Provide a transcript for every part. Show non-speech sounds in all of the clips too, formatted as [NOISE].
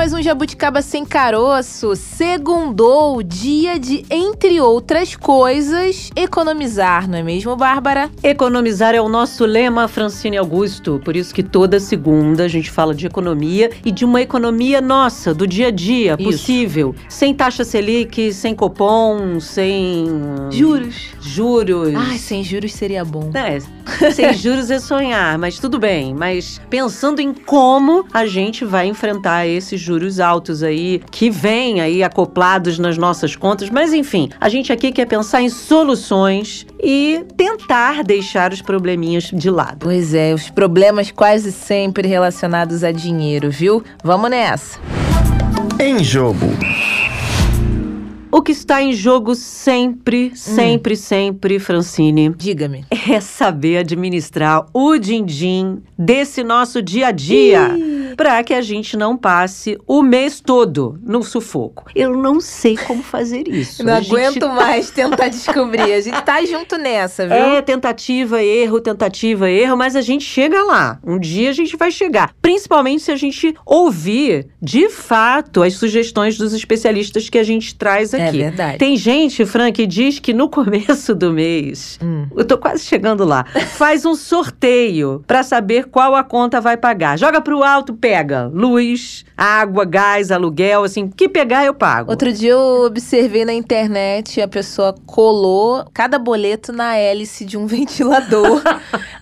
mais um Jabuticaba Sem Caroço. Segundou, dia de, entre outras coisas, economizar, não é mesmo, Bárbara? Economizar é o nosso lema, Francine Augusto. Por isso que toda segunda a gente fala de economia e de uma economia nossa, do dia a dia, Isso. possível. Sem taxa Selic, sem cupom, sem. Juros. Juros. Ai, sem juros seria bom. É, sem juros é sonhar, mas tudo bem. Mas pensando em como a gente vai enfrentar esses juros altos aí, que vêm aí acoplados nas nossas contas. Mas enfim, a gente aqui quer pensar em soluções e tentar deixar os probleminhas de lado. Pois é, os problemas quase sempre relacionados a dinheiro, viu? Vamos nessa. Em jogo. O que está em jogo sempre, sempre, sempre, Francine, Diga-me. é saber administrar o din-din desse nosso dia a dia. Para que a gente não passe o mês todo no sufoco. Eu não sei como fazer [LAUGHS] isso. Não A gente aguento mais tentar descobrir. A gente tá junto nessa, viu? É tentativa, erro, tentativa, erro, mas a gente chega lá. Um dia a gente vai chegar. Principalmente se a gente ouvir, de fato, as sugestões dos especialistas que a gente traz É aqui. verdade. Tem gente, Fran, que diz que no começo do mês, Hum. eu tô quase chegando lá, faz um sorteio pra saber qual a conta vai pagar. Joga pro alto, pega luz, água, gás, aluguel, assim, que pegar eu pago. Outro dia eu observei na internet, a pessoa colou cada boleto na hélice de um [LAUGHS] ventilador.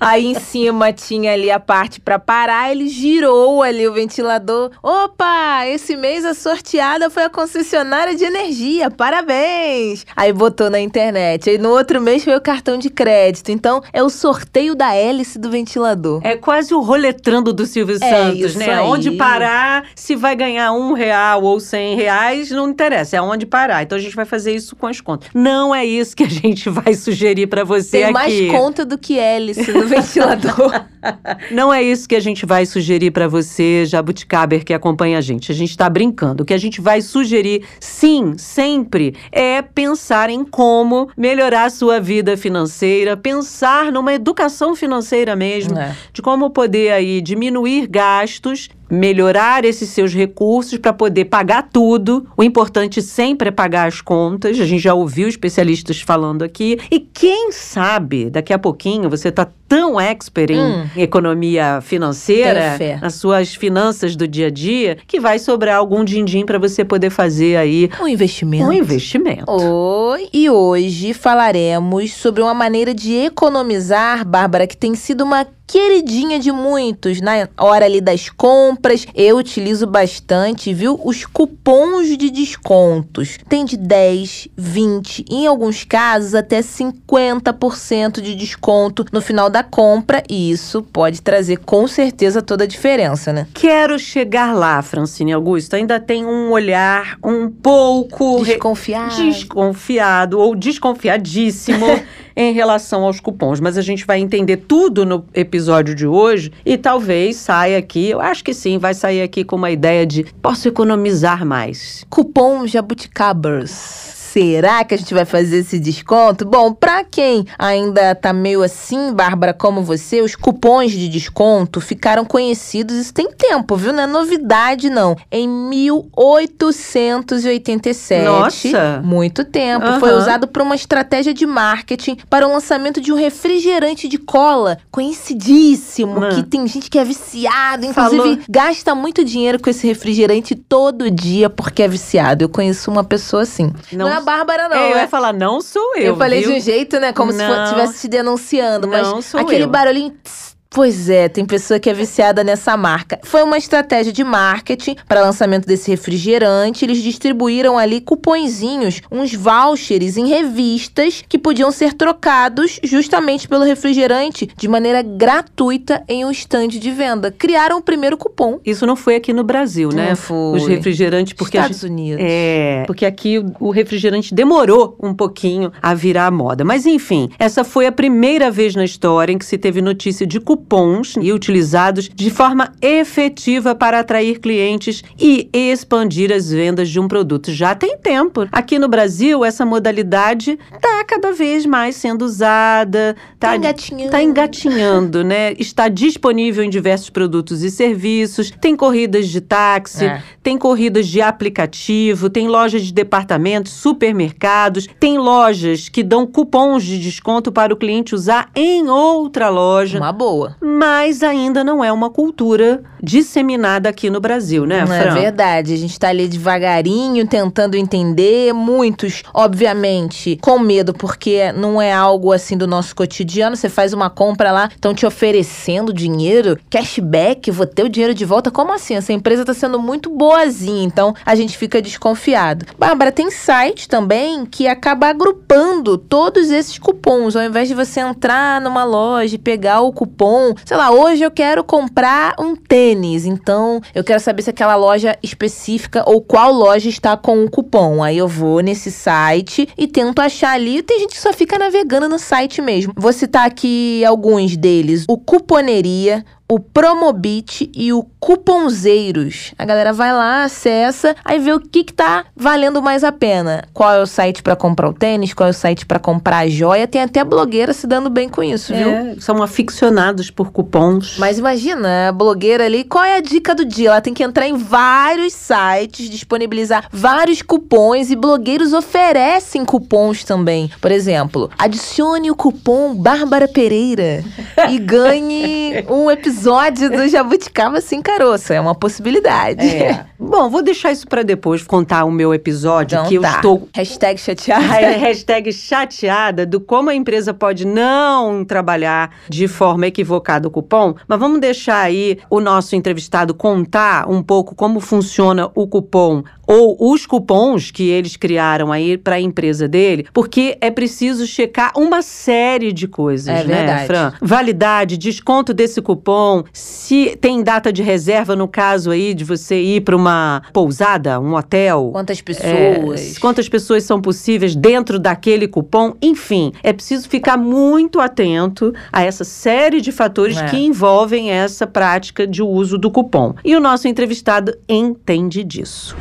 Aí em cima tinha ali a parte pra parar, ele girou ali o ventilador. Opa, esse mês a sorteada foi a concessionária de energia. Parabéns! Aí botou na internet. Aí no outro mês foi o cartão de crédito. Então é o sorteio da hélice do ventilador. É quase o roletrando do Silvio É Santos, né? aí. Onde parar, se vai ganhar um real ou cem reais, não interessa, é onde parar. Então a gente vai fazer isso com as contas. Não é isso que a gente [LAUGHS] vai sugerir pra você Tem aqui. mais conta do que hélice no ventilador. [LAUGHS] [LAUGHS] Não é isso que a gente vai sugerir pra você, Jabuticaber, que acompanha a gente. A gente tá brincando. O que a gente vai sugerir, sim, sempre, é pensar em como melhorar a sua vida financeira, pensar numa educação financeira mesmo, É. de como poder aí diminuir gastos, melhorar esses seus recursos para poder pagar tudo. O importante sempre é pagar as contas. A gente já ouviu especialistas falando aqui. E quem sabe, daqui a pouquinho, você tá tão expert em Hum. economia financeira, nas suas finanças do dia a dia, que vai sobrar algum din-din para você poder fazer aí Um investimento. um investimento. Oi, e hoje falaremos sobre uma maneira de economizar, Bárbara, que tem sido uma queridinha de muitos na hora ali das compras. Eu utilizo bastante, viu? Os cupons de descontos. Tem de 10, 20, em alguns casos até 50% de desconto no final da compra, e isso pode trazer com certeza toda a diferença, né? Quero chegar lá, Francine Augusto. Ainda tem um olhar um pouco re- Desconfiar. desconfiado ou desconfiadíssimo [LAUGHS] em relação aos cupons. Mas a gente vai entender tudo no episódio de hoje e talvez saia aqui, eu acho que sim, vai sair aqui com uma ideia de posso economizar mais. Cupom Jabuticabers. Será que a gente vai fazer esse desconto? Bom, pra quem ainda tá meio assim, Bárbara, como você, os cupons de desconto ficaram conhecidos, isso tem tempo, viu? Não é novidade, não. Em 1887. Nossa! Muito tempo. Aham. Foi usado por uma estratégia de marketing para o lançamento de um refrigerante de cola conhecidíssimo, Ah. que tem gente que é viciado, inclusive Falou. gasta muito dinheiro com esse refrigerante todo dia porque é viciado. Eu conheço uma pessoa assim. Não, Não é a Bárbara, não. É, eu ia falar, não sou eu. eu falei viu? de um jeito, né? Como se Não. estivesse te denunciando. Mas Não sou aquele eu. barulhinho. tss, Pois é, tem pessoa que é viciada nessa marca. Foi uma estratégia de marketing para lançamento desse refrigerante. Eles distribuíram ali cupõezinhos, uns vouchers em revistas que podiam ser trocados justamente pelo refrigerante de maneira gratuita em um estande de venda. Criaram o primeiro cupom. Isso não foi aqui no Brasil, né? Não foi. Os refrigerantes, porque Estados gente- Unidos. É, porque aqui o- o refrigerante demorou um pouquinho a virar a moda. Mas enfim, essa foi a primeira vez na história em que se teve notícia de cupom cupons e utilizados de forma efetiva para atrair clientes e expandir as vendas de um produto. Já tem tempo. Aqui no Brasil, essa modalidade está cada vez mais sendo usada, está tá engatinhando. Tá engatinhando, né? Está disponível em diversos produtos e serviços. Tem corridas de táxi, é. tem corridas de aplicativo, tem lojas de departamentos, supermercados, tem lojas que dão cupons de desconto para o cliente usar em outra loja. Uma boa. Mas ainda não é uma cultura disseminada aqui no Brasil, né, Fran? É verdade. A gente está ali devagarinho, tentando entender. Muitos, obviamente, com medo, porque não é algo assim do nosso cotidiano. Você faz uma compra lá, estão te oferecendo dinheiro, cashback, vou ter o dinheiro de volta. Como assim? Essa empresa está sendo muito boazinha, então a gente fica desconfiado. Bárbara, tem site também que acaba agrupando todos esses cupons. Ao invés de você entrar numa loja e pegar o cupom, sei lá, hoje eu quero comprar um tênis, então eu quero saber se aquela loja específica ou qual loja está com o cupom. Aí eu vou nesse site e tento achar ali. Tem gente que só fica navegando no site mesmo. Vou citar aqui alguns deles: o Cuponeria, o Promobit e o Cuponzeiros. A galera vai lá, acessa, aí vê o que, que tá valendo mais a pena. Qual é o site para comprar o tênis, qual é o site para comprar a joia. Tem até blogueira se dando bem com isso, viu? É, são aficionados por cupons. Mas imagina, a blogueira ali, qual é a dica do dia? Ela tem que entrar em vários sites, disponibilizar vários cupons e blogueiros oferecem cupons também. Por exemplo, adicione o cupom Bárbara Pereira e [LAUGHS] ganhe um episódio episódio do Jabuticaba Sem Caroço. É uma possibilidade. É. [LAUGHS] Bom, vou deixar isso para depois contar o meu episódio, então, que tá. eu estou. Hashtag chateada. [LAUGHS] Hashtag chateada do como a empresa pode não trabalhar de forma equivocada o cupom. Mas vamos deixar aí o nosso entrevistado contar um pouco como funciona o cupom ou os cupons que eles criaram aí para a empresa dele, porque é preciso checar uma série de coisas, é né, verdade. Fran? Validade, desconto desse cupom, se tem data de reserva no caso aí de você ir para uma pousada, um hotel. Quantas pessoas? É, quantas pessoas são possíveis dentro daquele cupom? Enfim, é preciso ficar muito atento a essa série de fatores é. que envolvem essa prática de uso do cupom. E o nosso entrevistado entende disso.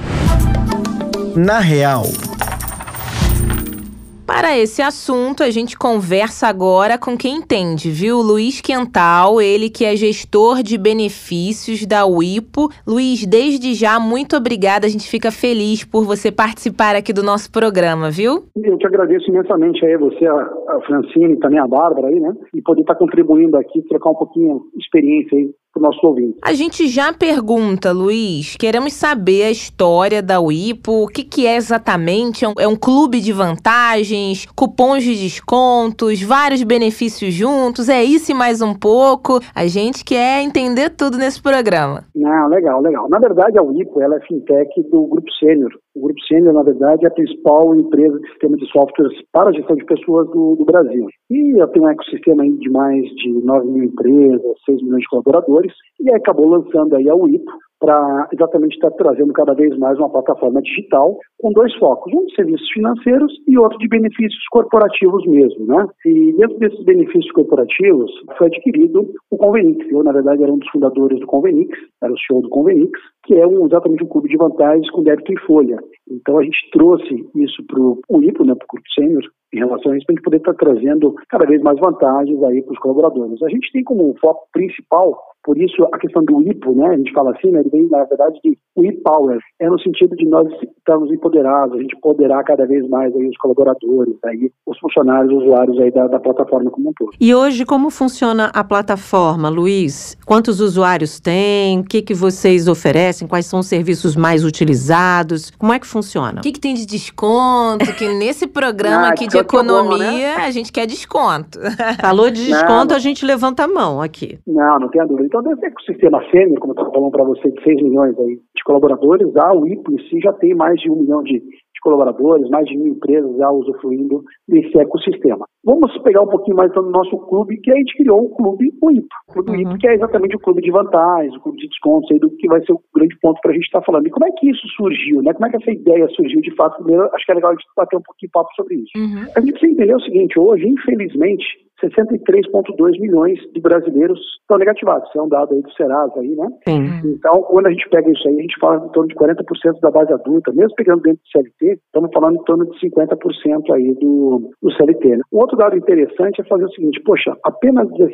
Na real. Para esse assunto, a gente conversa agora com quem entende, viu? Luiz Quental, ele que é gestor de benefícios da UIPO. Luiz, desde já, muito obrigada. A gente fica feliz por você participar aqui do nosso programa, viu? Eu te agradeço imensamente aí, você, a Francine e também a Bárbara aí, né? E poder estar contribuindo aqui, trocar um pouquinho de experiência aí para o nosso ouvinte. A gente já pergunta, Luiz, queremos saber a história da UIPO, o que, que é exatamente? É um, é um clube de vantagens, cupons de descontos, vários benefícios juntos, é isso e mais um pouco. A gente quer entender tudo nesse programa. Não, legal, legal. Na verdade, a UIPO ela é fintech do Grupo Sênior. O Grupo Sênior, na verdade, é a principal empresa de sistema de softwares para a gestão de pessoas do, do Brasil. E ela tem um ecossistema de mais de 9 mil empresas, 6 milhões de colaboradores, e acabou lançando aí a UIPO para exatamente estar trazendo cada vez mais uma plataforma digital com dois focos, um de serviços financeiros e outro de benefícios corporativos mesmo, né? E dentro desses benefícios corporativos foi adquirido o Convenix. Eu, na verdade, era um dos fundadores do Convenix, era o CEO do Convenix, que é um, exatamente um clube de vantagens com débito em folha. Então a gente trouxe isso para o IPO, né, para o Grupo Sênior, em relação a isso, para a gente poder estar trazendo cada vez mais vantagens aí para os colaboradores. A gente tem como foco principal por isso, a questão do IPO, né, a gente fala assim, né, ele vem, na verdade, de e-power, é no sentido de nós estarmos empoderados, a gente empoderar cada vez mais aí os colaboradores, aí, os funcionários, os usuários aí da, da plataforma como um todo. E hoje, como funciona a plataforma, Luiz? Quantos usuários tem? O que, que vocês oferecem? Quais são os serviços mais utilizados? Como é que funciona? O que, que tem de desconto? Que nesse programa ah, aqui de economia, bom, né? a gente quer desconto. [LAUGHS] Falou de desconto, não, a gente levanta a mão aqui. Não, não tem a dúvida. Então, desse ecossistema sênior, como eu estava falando para você, de 6 milhões aí de colaboradores, a UIPO em si já tem mais de um milhão de colaboradores, mais de mil empresas já usufruindo desse ecossistema. Vamos pegar um pouquinho mais então, do nosso clube, que a gente criou o clube UIPO. O clube uhum. UIPO, que é exatamente o clube de vantagens, o clube de descontos, aí, do que vai ser o grande ponto para a gente estar tá falando. E como é que isso surgiu, né? Como é que essa ideia surgiu de fato? Primeiro, acho que é legal a gente bater um pouquinho de papo sobre isso. Uhum. A gente precisa entender o seguinte, hoje, infelizmente, 63,2 milhões de brasileiros estão negativados. Isso é um dado aí do Serasa aí, né? Sim. Então, quando a gente pega isso aí, a gente fala em torno de 40% da base adulta, mesmo pegando dentro do CLT, estamos falando em torno de 50% aí do, do CLT. Né? Um outro dado interessante é fazer o seguinte, poxa, apenas 16%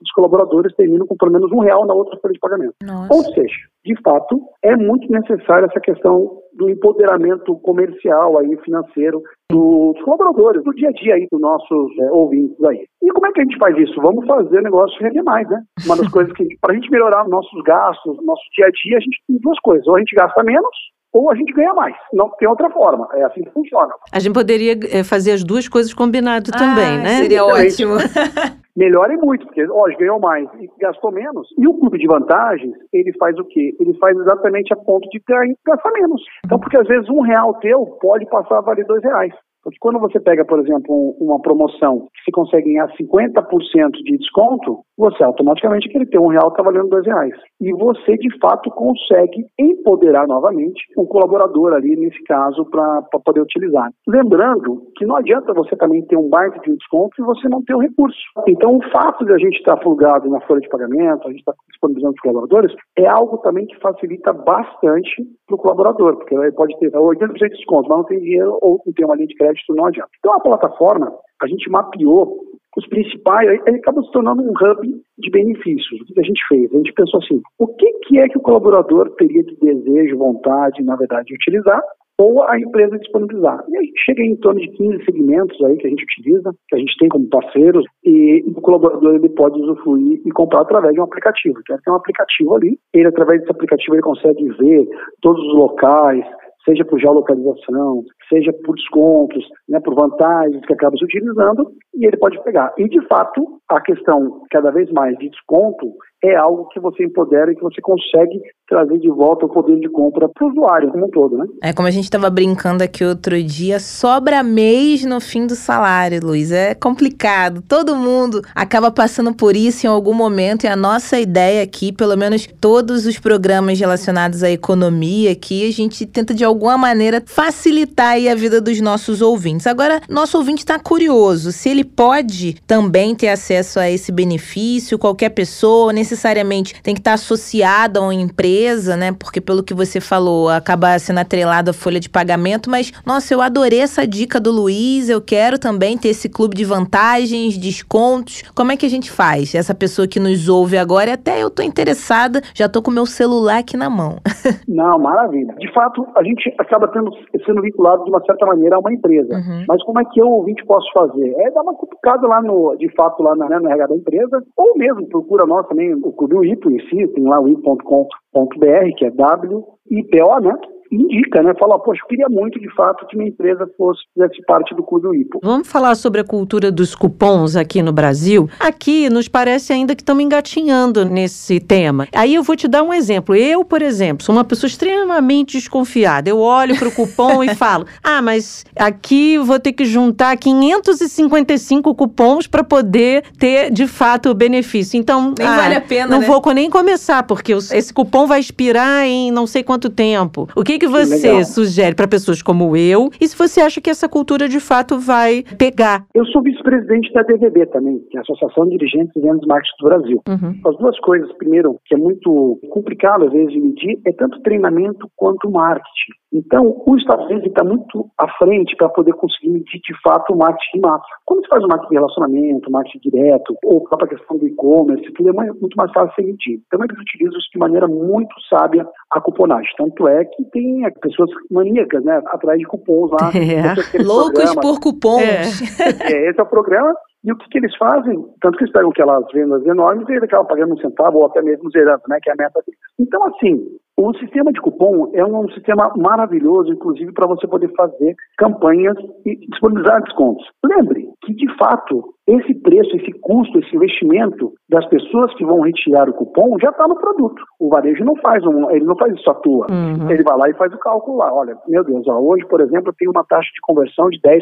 dos colaboradores terminam com pelo menos um real na outra folha de pagamento. Nossa. Ou seja, de fato, é muito necessária essa questão do empoderamento comercial aí, financeiro dos colaboradores, do dia a dia aí dos nossos é, ouvintes aí. E como é que a gente faz isso? Vamos fazer o negócio render mais, né? Uma das [LAUGHS] coisas que, para a gente melhorar nossos gastos, nosso dia a dia, a gente tem duas coisas. Ou a gente gasta menos, ou a gente ganha mais. Não tem outra forma. É assim que funciona. A gente poderia é, fazer as duas coisas combinado ah, também, né? Seria ótimo. [LAUGHS] melhore muito, porque hoje ganhou mais e gastou menos. E o clube de vantagens, ele faz o quê? Ele faz exatamente a ponto de gastar menos. Então, porque às vezes um real teu pode passar a valer dois reais. Porque quando você pega, por exemplo, uma promoção que se consegue ganhar 50% de desconto, você automaticamente aquele ter um real está valendo dois reais. E você, de fato, consegue empoderar novamente o colaborador ali, nesse caso, para poder utilizar. Lembrando que não adianta você também ter um baita de desconto e você não ter o recurso. Então, o fato de a gente estar plugado na folha de pagamento, a gente estar disponibilizando os colaboradores, é algo também que facilita bastante para o colaborador, porque ele pode ter 80% de desconto, mas não tem dinheiro ou não tem uma linha de crédito não adianta. Então a plataforma, a gente mapeou os principais, ele acaba se tornando um hub de benefícios. O que a gente fez? A gente pensou assim, o que, que é que o colaborador teria de desejo, vontade, na verdade, de utilizar, ou a empresa disponibilizar. E a gente chega em torno de 15 segmentos aí que a gente utiliza, que a gente tem como parceiros, e o colaborador ele pode usufruir e comprar através de um aplicativo. Então, tem um aplicativo ali, ele através desse aplicativo ele consegue ver todos os locais, seja por geolocalização, seja por descontos, né, por vantagens que acaba se utilizando, e ele pode pegar. E, de fato, a questão cada vez mais de desconto é algo que você empodera e que você consegue trazer de volta o poder de compra para o usuário como um todo, né? É como a gente estava brincando aqui outro dia, sobra mês no fim do salário, Luiz. É complicado. Todo mundo acaba passando por isso em algum momento e a nossa ideia aqui, pelo menos todos os programas relacionados à economia aqui, a gente tenta de alguma maneira facilitar a vida dos nossos ouvintes. Agora, nosso ouvinte está curioso se ele pode também ter acesso a esse benefício, qualquer pessoa, necessariamente tem que estar associada a uma empresa, né? Porque pelo que você falou, acaba sendo atrelado à folha de pagamento, mas nossa, eu adorei essa dica do Luiz, eu quero também ter esse clube de vantagens, descontos. Como é que a gente faz? Essa pessoa que nos ouve agora, até eu tô interessada, já tô com meu celular aqui na mão. [LAUGHS] Não, maravilha. De fato, a gente acaba tendo, sendo vinculado de uma certa maneira a uma empresa. Uhum. Mas como é que eu, ouvinte, posso fazer? É dar uma cutucada lá no, de fato, lá na, né, no RH da empresa, ou mesmo procura nós também o Clube WIPO em si, tem lá o WIPO.com.br, que é W-I-P-O, né? Indica, né? Fala, poxa, eu queria muito de fato que minha empresa fosse fizesse parte do Clube IPO. Vamos falar sobre a cultura dos cupons aqui no Brasil. Aqui nos parece ainda que estamos engatinhando nesse tema. Aí eu vou te dar um exemplo. Eu, por exemplo, sou uma pessoa extremamente desconfiada. Eu olho para o cupom e [LAUGHS] falo: "Ah, mas aqui vou ter que juntar 555 cupons para poder ter de fato o benefício". Então, nem ah, vale a pena, Não né? vou nem começar porque esse cupom vai expirar em não sei quanto tempo. O que que, que você Legal. sugere para pessoas como eu? E se você acha que essa cultura de fato vai pegar? Eu sou vice-presidente da DVB também, que é a Associação de Dirigentes e Vendas Marketing do Brasil. Uhum. As duas coisas, primeiro, que é muito complicado às vezes de medir, é tanto treinamento quanto marketing. Então, o Estados Unidos está muito à frente para poder conseguir medir de fato o marketing de massa. Quando você faz o marketing de relacionamento, marketing direto, ou a própria questão do e-commerce, tudo é muito mais fácil de medir. Então, eles utilizam isso de maneira muito sábia a cuponagem. Tanto é que tem é, pessoas maníacas, né, atrás de cupons lá. [LAUGHS] É. Loucos por cupons. É. é. esse é o programa. E o que, que, eles fazem? Tanto que eles pegam aquelas vendas enormes e ele acaba pagando um centavo ou até mesmo zerando, né? Que é a meta deles. Então, assim, o sistema de cupom é um sistema maravilhoso, inclusive, para você poder fazer campanhas e disponibilizar descontos. Lembre que, de fato, esse preço, esse custo, esse investimento das pessoas que vão retirar o cupom já está no produto. O varejo não faz um, ele não faz isso à toa. Uhum. Ele vai lá e faz o cálculo lá. Olha, meu Deus, ó, hoje, por exemplo, eu tenho uma taxa de conversão de 10%,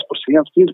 15%,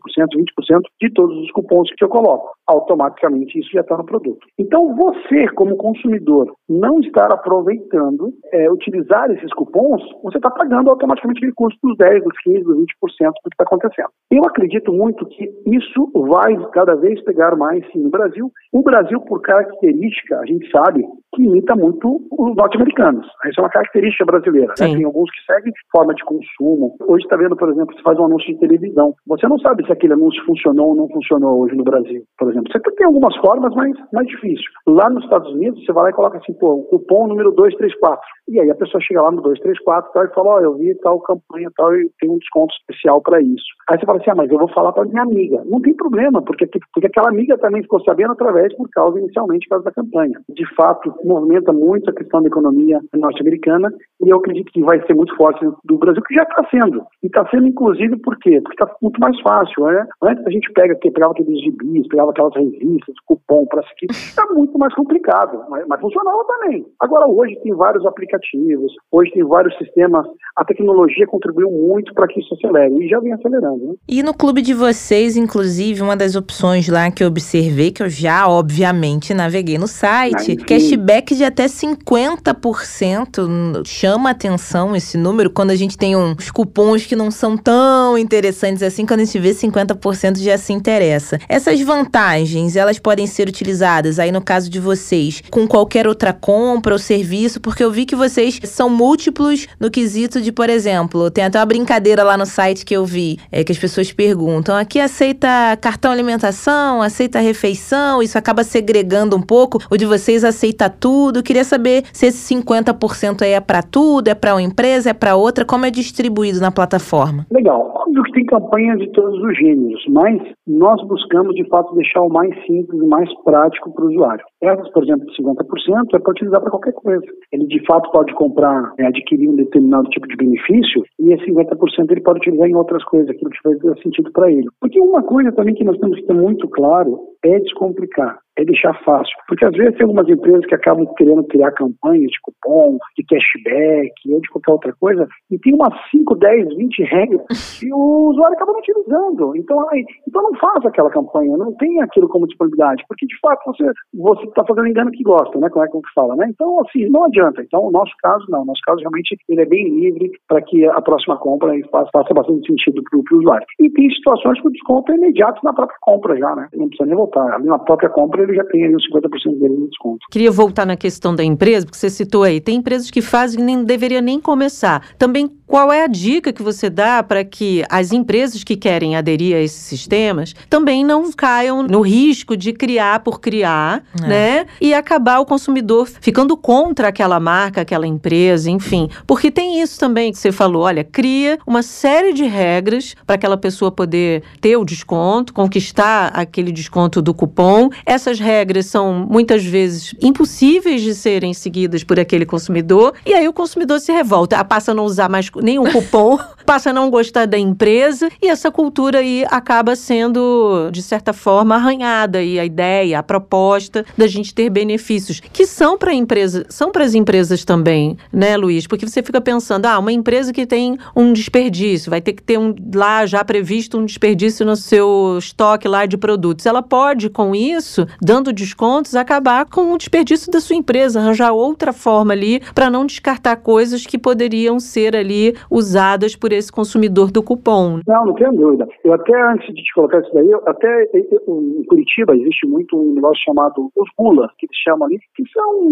20% de todos os cupons que eu coloco. Automaticamente isso já está no produto. Então, você, como consumidor, não estar aproveitando é, utilizar esses cupons, você está pagando automaticamente aquele custo dos 10, dos 15, dos 20% do que está acontecendo. Eu acredito muito que isso vai cada vez pegar mais sim no Brasil. O Brasil, por característica, a gente sabe que imita muito os norte-americanos. Essa é uma característica brasileira. Né? Tem alguns que seguem forma de consumo. Hoje está vendo, por exemplo, você faz um anúncio de televisão. Você não sabe se aquele anúncio funcionou ou não funcionou hoje no Brasil, por exemplo. Você tem algumas formas, mas mais difícil. Lá nos Estados Unidos, você vai lá e coloca assim, pô, cupom número 234. E aí a pessoa chega lá no 234 tal, e fala, ó, oh, eu vi tal campanha tal e tem um desconto especial para isso. Aí você fala assim, ah, mas eu vou falar para minha amiga. Não tem problema, porque, porque aquela amiga também ficou sabendo através, por causa, inicialmente, por causa da campanha. De fato, movimenta muito a questão da economia norte-americana e eu acredito que vai ser muito forte do Brasil, que já está sendo. E está sendo, inclusive, por quê? Porque está muito mais fácil. Né? Antes a gente pega, pegava aqueles gibis, pegava aquelas revistas, cupom para seguir, está muito mais complicado, mas, funcionava também. Agora, hoje tem vários aplicativos, hoje tem vários sistemas, a tecnologia contribuiu muito para que isso acelere e já vem acelerando. Né? E no clube de vocês, inclusive, uma das opções lá que eu observei, que eu já, obviamente, naveguei no site, cashback de até 50% chama atenção esse número quando a gente tem uns cupons que não são tão interessantes assim, quando a gente vê 50% já se interessa. Essas vantagens, elas podem ser utilizadas aí no caso de vocês com qualquer outra compra ou serviço, porque eu vi que vocês são múltiplos no quesito de, por exemplo, tem até uma brincadeira lá no site que eu vi, é que as pessoas perguntam: aqui aceita cartão alimentação, aceita refeição? Isso acaba segregando um pouco. O de vocês aceita tudo. Queria saber se esse 50% aí é para tudo, é para uma empresa, é para outra, como é distribuído na plataforma? Legal. Óbvio que tem campanhas de todos os gêneros, mas nós buscamos de fato deixar o mais simples e mais prático para o usuário. Essas, por exemplo, 50% é para utilizar para qualquer coisa. Ele de fato pode comprar, é, adquirir um determinado tipo de benefício e esse 50% ele pode utilizar em outras coisas, aquilo que faz sentido para ele. Porque uma coisa também que nós temos que ter muito claro é descomplicar é deixar fácil. Porque às vezes tem algumas empresas que acabam querendo criar campanhas de cupom, de cashback ou de qualquer outra coisa, e tem umas 5, 10, 20 regras que o usuário acaba não utilizando. Então, aí, então não faz aquela campanha, não tem aquilo como disponibilidade, porque de fato você você está fazendo engano que gosta, né? Como é que fala, né? Então, assim, não adianta. Então, o nosso caso, não. O nosso caso, realmente, ele é bem livre para que a próxima compra faça, faça bastante sentido para o usuário. E tem situações que o desconto é imediato na própria compra já, né? Não precisa nem voltar. Ali na própria compra, ele já tem aí os 50% dele no desconto. Queria voltar na questão da empresa, porque você citou aí, tem empresas que fazem e nem deveria nem começar. Também qual é a dica que você dá para que as empresas que querem aderir a esses sistemas também não caiam no risco de criar por criar, é. né? E acabar o consumidor ficando contra aquela marca, aquela empresa, enfim. Porque tem isso também que você falou, olha, cria uma série de regras para aquela pessoa poder ter o desconto, conquistar aquele desconto do cupom. Essas regras são muitas vezes impossíveis de serem seguidas por aquele consumidor, e aí o consumidor se revolta, passa a não usar mais nenhum cupom, [LAUGHS] passa a não gostar da empresa e essa cultura aí acaba sendo, de certa forma, arranhada. E a ideia, a proposta da gente ter benefícios que são para empresa, são para as empresas também, né, Luiz? Porque você fica pensando, ah, uma empresa que tem um desperdício, vai ter que ter um lá já previsto um desperdício no seu estoque lá de produtos. Ela pode, com isso, dando descontos, acabar com o desperdício da sua empresa, arranjar outra forma ali para não descartar coisas que poderiam ser ali usadas por esse consumidor do cupom. Não, não tenho dúvida. Eu até, antes de te colocar isso daí, eu, até em Curitiba existe muito um negócio chamado os gulas, que eles chamam ali, que são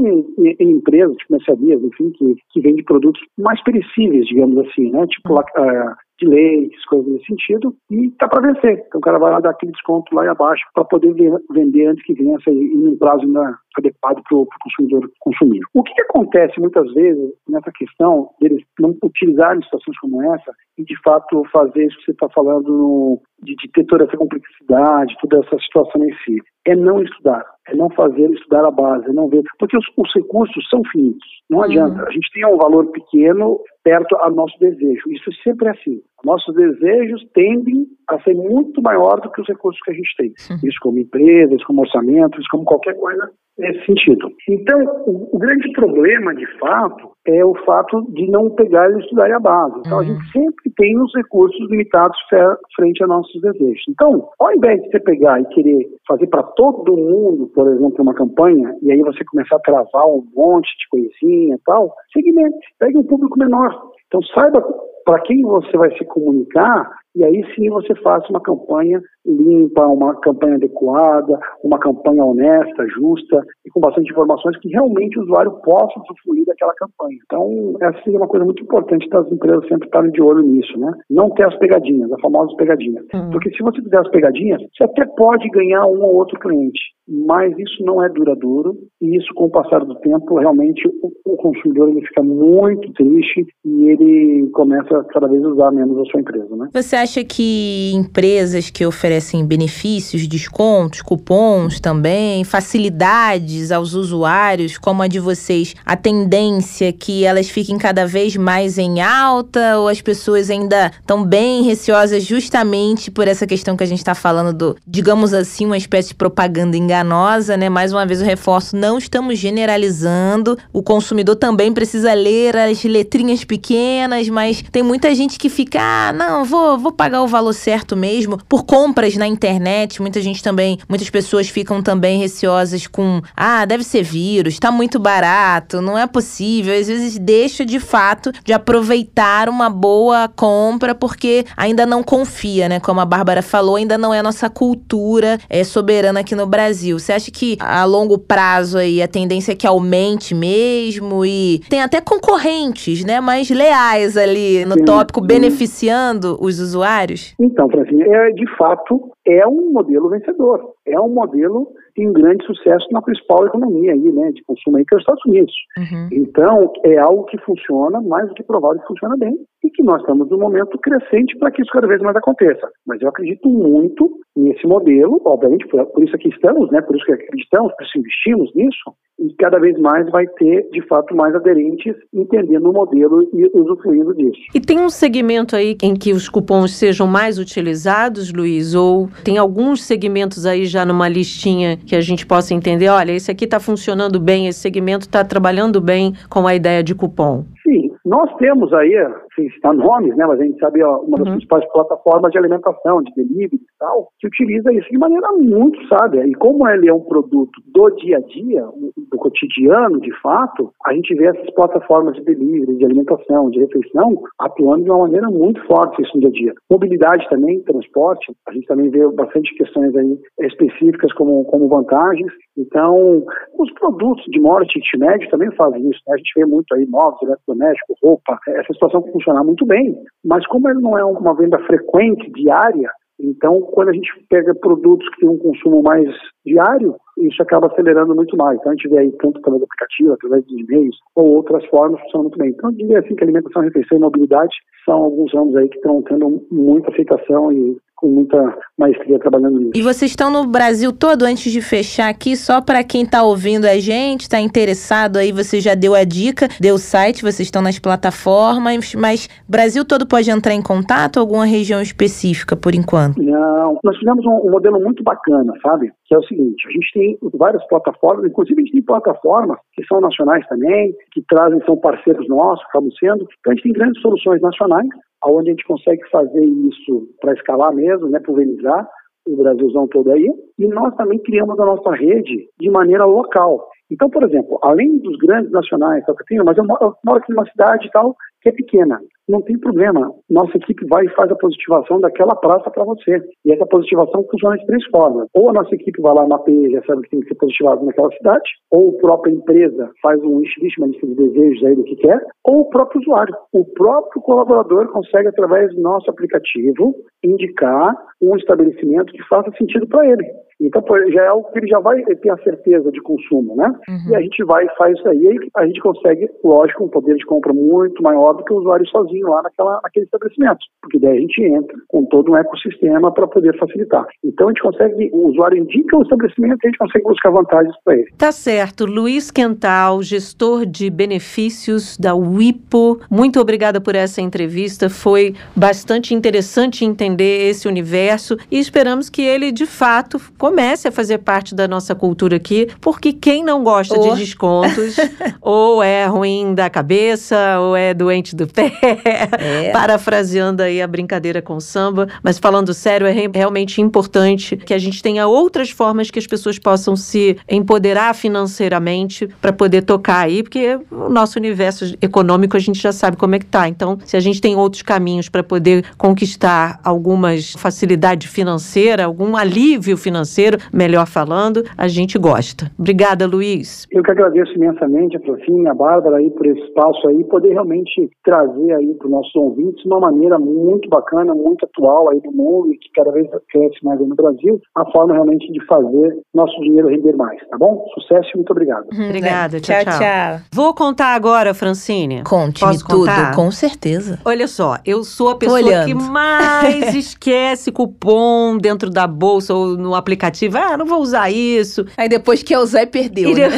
empresas, tipo mercearias, enfim, que, que vendem produtos mais perecíveis, digamos assim, né? Tipo, uh, de leites, coisas nesse sentido, e tá para vencer. Então o cara vai lá dar aquele desconto lá e abaixo para poder vender antes que vença e num prazo ainda adequado para o consumidor consumir. O que, que, acontece muitas vezes nessa questão deles não utilizarem situações como essa e de fato fazer isso que você está falando no, de, de, ter toda essa complexidade, toda essa situação em si, é não estudar, é não fazer estudar a base, é não ver, porque os, os recursos são finitos, não adianta. Uhum. A gente tem um valor pequeno perto ao nosso desejo. Isso sempre é assim. Nossos desejos tendem a ser muito maior do que os recursos que a gente tem. Isso como empresa, isso como orçamento, isso como qualquer coisa nesse sentido. Então, o, o, grande problema, de fato, é o fato de não pegar e estudar a base. Então, uhum. a gente sempre tem os recursos limitados frente a nossos desejos. Então, ao invés de você pegar e querer fazer para todo mundo, por exemplo, uma campanha, e aí você começar a travar um monte de coisinha e tal, segmente, pegue um público menor. Então, saiba para quem você vai se comunicar E aí sim você faz uma campanha limpa, uma campanha adequada, uma campanha honesta, justa e com bastante informações que realmente o usuário possa usufruir daquela campanha. Então, essa seria uma coisa muito importante das empresas sempre estarem de olho nisso, né? Não ter as pegadinhas, as famosas pegadinhas. Uhum. Porque se você fizer as pegadinhas, você até pode ganhar um ou outro cliente, mas isso não é duradouro e isso, com o passar do tempo, realmente o, o consumidor ele fica muito triste e ele começa a cada vez usar menos a sua empresa, né? Você acha que empresas que oferecem benefícios, descontos, cupons também, facilidades aos usuários, como a de vocês, a tendência que elas fiquem cada vez mais em alta ou as pessoas ainda estão bem receosas justamente por essa questão que a gente está falando do, digamos assim, uma espécie de propaganda enganosa, né? Mais uma vez eu reforço, não estamos generalizando. O consumidor também precisa ler as letrinhas pequenas, mas tem muita gente que fica, ah, não, vou, vou pagar o valor certo mesmo por compras na internet. Muita gente também, muitas pessoas ficam também receosas com, ah, deve ser vírus, tá muito barato, não é possível. Às vezes deixa de fato de aproveitar uma boa compra porque ainda não confia, né? Como a Bárbara falou, ainda não é nossa cultura é, soberana aqui no Brasil. Você acha que a longo prazo aí a tendência é que aumente mesmo e tem até concorrentes, né? Mais leais ali no sim, tópico, sim. beneficiando os usuários? Então, Francine, é, de fato, é um modelo vencedor. É um modelo tem grande sucesso na principal economia aí, né, de consumo aí, que é os Estados Unidos. Uhum. Então, é algo que funciona, mais do que provável que funciona bem, e que nós estamos num momento crescente para que isso cada vez mais aconteça. Mas eu acredito muito nesse modelo, obviamente, por, por isso aqui estamos, né, por isso que acreditamos, por isso investimos nisso, e cada vez mais vai ter, de fato, mais aderentes entendendo o modelo e usufruindo disso. E tem um segmento aí em que os cupons sejam mais utilizados, Luiz? Ou tem alguns segmentos aí já numa listinha que a gente possa entender, olha, esse aqui está funcionando bem, esse segmento está trabalhando bem com a ideia de cupom? Sim, nós temos aí, sem citar nomes, né, mas a gente sabe ó, uma das uhum. principais plataformas de alimentação, de delivery e tal, que utiliza isso de maneira muito sábia. E como ele é um produto do dia a dia, do cotidiano, de fato, a gente vê essas plataformas de delivery, de alimentação, de refeição, atuando de uma maneira muito forte isso no dia a dia. Mobilidade também, transporte, a gente também vê bastante questões aí específicas como, como vantagens. Então, os produtos de maior ticket médio também fazem isso. Né? A gente vê muito aí móveis, eletrodomésticos, roupa, essa situação funcionar muito bem, mas como ele não é uma venda frequente, diária, então quando a gente pega produtos que têm um consumo mais diário, isso acaba acelerando muito mais. Então a gente vê aí tanto através do aplicativo, através dos e-mails ou outras formas funcionando muito bem. Então eu diria assim que alimentação, refeição e mobilidade são alguns ramos aí que estão tendo muita aceitação e com muita maestria trabalhando nisso. E vocês estão no Brasil todo, antes de fechar aqui, só para quem está ouvindo a gente, está interessado aí, você já deu a dica, deu o site, vocês estão nas plataformas, mas Brasil todo pode entrar em contato ou alguma região específica por enquanto? Não, nós fizemos um, um modelo muito bacana, sabe? Que é o seguinte, a gente tem várias plataformas, inclusive a gente tem plataformas que são nacionais também, que trazem, são parceiros nossos, acabam sendo, então a gente tem grandes soluções nacionais, onde a gente consegue fazer isso para escalar mesmo, né, pulverizar o Brasilzão todo aí, e nós também criamos a nossa rede de maneira local. Então, por exemplo, além dos grandes nacionais, mas eu moro, eu moro aqui numa cidade e tal, que é pequena. Não tem problema. Nossa equipe vai e faz a positivação daquela praça para você. E essa positivação funciona de três formas. Ou a nossa equipe vai lá, mapeia, já sabe que tem que ser positivado naquela cidade, ou a própria empresa faz um wish uma lista de desejos aí do que quer, ou o próprio usuário. O próprio colaborador consegue, através do nosso aplicativo, indicar um estabelecimento que faça sentido para ele. Então, já é algo que ele já vai ter a certeza de consumo, né? Uhum. E a gente vai e faz isso aí, e a gente consegue, lógico, um poder de compra muito maior do que o usuário sozinho lá naquela, naquele estabelecimento, porque daí a gente entra com todo um ecossistema para poder facilitar. Então, a gente consegue, o usuário indica o estabelecimento e a gente consegue buscar vantagens para ele. Tá certo. Luiz Quental, gestor de benefícios da WIPO, muito obrigada por essa entrevista. Foi bastante interessante entender esse universo e esperamos que ele, de fato, comece a fazer parte da nossa cultura aqui, porque quem não gosta Oh. de descontos, [LAUGHS] ou é ruim da cabeça, ou é doente do pé, É. parafraseando aí a brincadeira com o samba. Mas falando sério, é re- realmente importante que a gente tenha outras formas que as pessoas possam se empoderar financeiramente para poder tocar aí, porque o nosso universo econômico a gente já sabe como é que tá. Então, se a gente tem outros caminhos para poder conquistar algumas facilidade financeira, algum alívio financeiro, melhor falando, a gente gosta. Obrigada, Luiz. Eu que agradeço imensamente a Francine, a Bárbara aí por esse espaço aí, poder realmente trazer aí para os nossos ouvintes uma maneira muito bacana, muito atual aí do mundo e que cada vez cresce mais aí no Brasil, a forma realmente de fazer nosso dinheiro render mais, tá bom? Sucesso e muito obrigado. Obrigada, tchau, Hum, tchau, tchau. tchau. Vou contar agora, Francine. Conte-me Posso tudo, contar? com certeza. Olha só, eu sou a pessoa que mais [LAUGHS] esquece cupom dentro da bolsa ou no aplicativo. Ah, não vou usar isso. Aí depois quer usar e perdeu, né?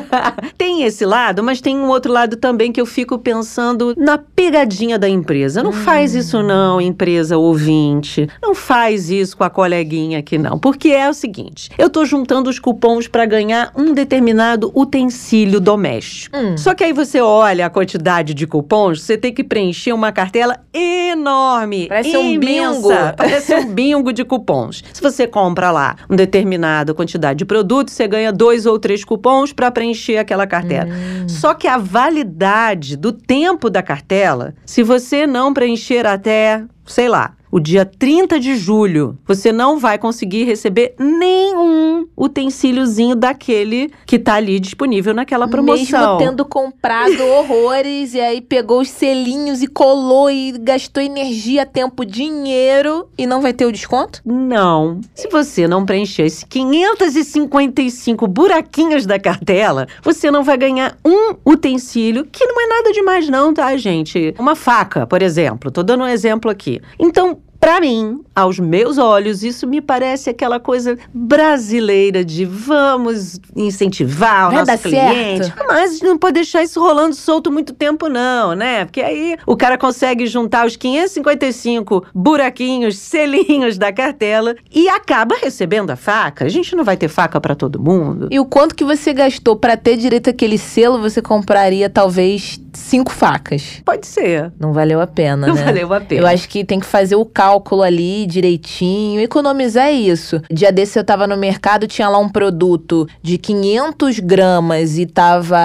[LAUGHS] tem esse lado, mas tem um outro lado também que eu fico pensando na pegadinha da empresa. Não faz isso não, empresa ouvinte. Não faz isso com a coleguinha aqui não, porque é o seguinte, eu tô juntando os cupons para ganhar um determinado utensílio doméstico. Hum. Só que aí você olha a quantidade de cupons, você tem que preencher uma cartela enorme. Parece um imensa. bingo. Parece um bingo de cupons. Se você compra lá uma determinada quantidade de produtos, você ganha dois ou três cupons para preencher aquela cartela. Hum. Só que a validade do tempo da cartela, se você não preencher até, sei lá, o dia 30 de julho, você não vai conseguir receber nenhum utensíliozinho daquele que tá ali disponível naquela promoção. Mesmo tendo comprado [LAUGHS] horrores e aí pegou os selinhos e colou e gastou energia, tempo, dinheiro e não vai ter o desconto? Não. Se você não preencher esses 555 buraquinhos da cartela, você não vai ganhar um utensílio, que não é nada demais não, tá, gente? Uma faca, por exemplo. Tô dando um exemplo aqui. Então, Pra mim, aos meus olhos, isso me parece aquela coisa brasileira de vamos incentivar o Vai nosso cliente. certo. Mas não pode deixar isso rolando solto muito tempo, não, né? Porque aí o cara consegue juntar os 555 buraquinhos, selinhos da cartela e acaba recebendo a faca. A gente não vai ter faca pra todo mundo. E o quanto que você gastou pra ter direito àquele selo, você compraria talvez cinco facas. Pode ser. Não valeu a pena, Não né? valeu a pena. Eu acho que tem que fazer o cálculo ali direitinho, economizar é isso. Dia desse eu tava no mercado, tinha lá um produto de 500 gramas e tava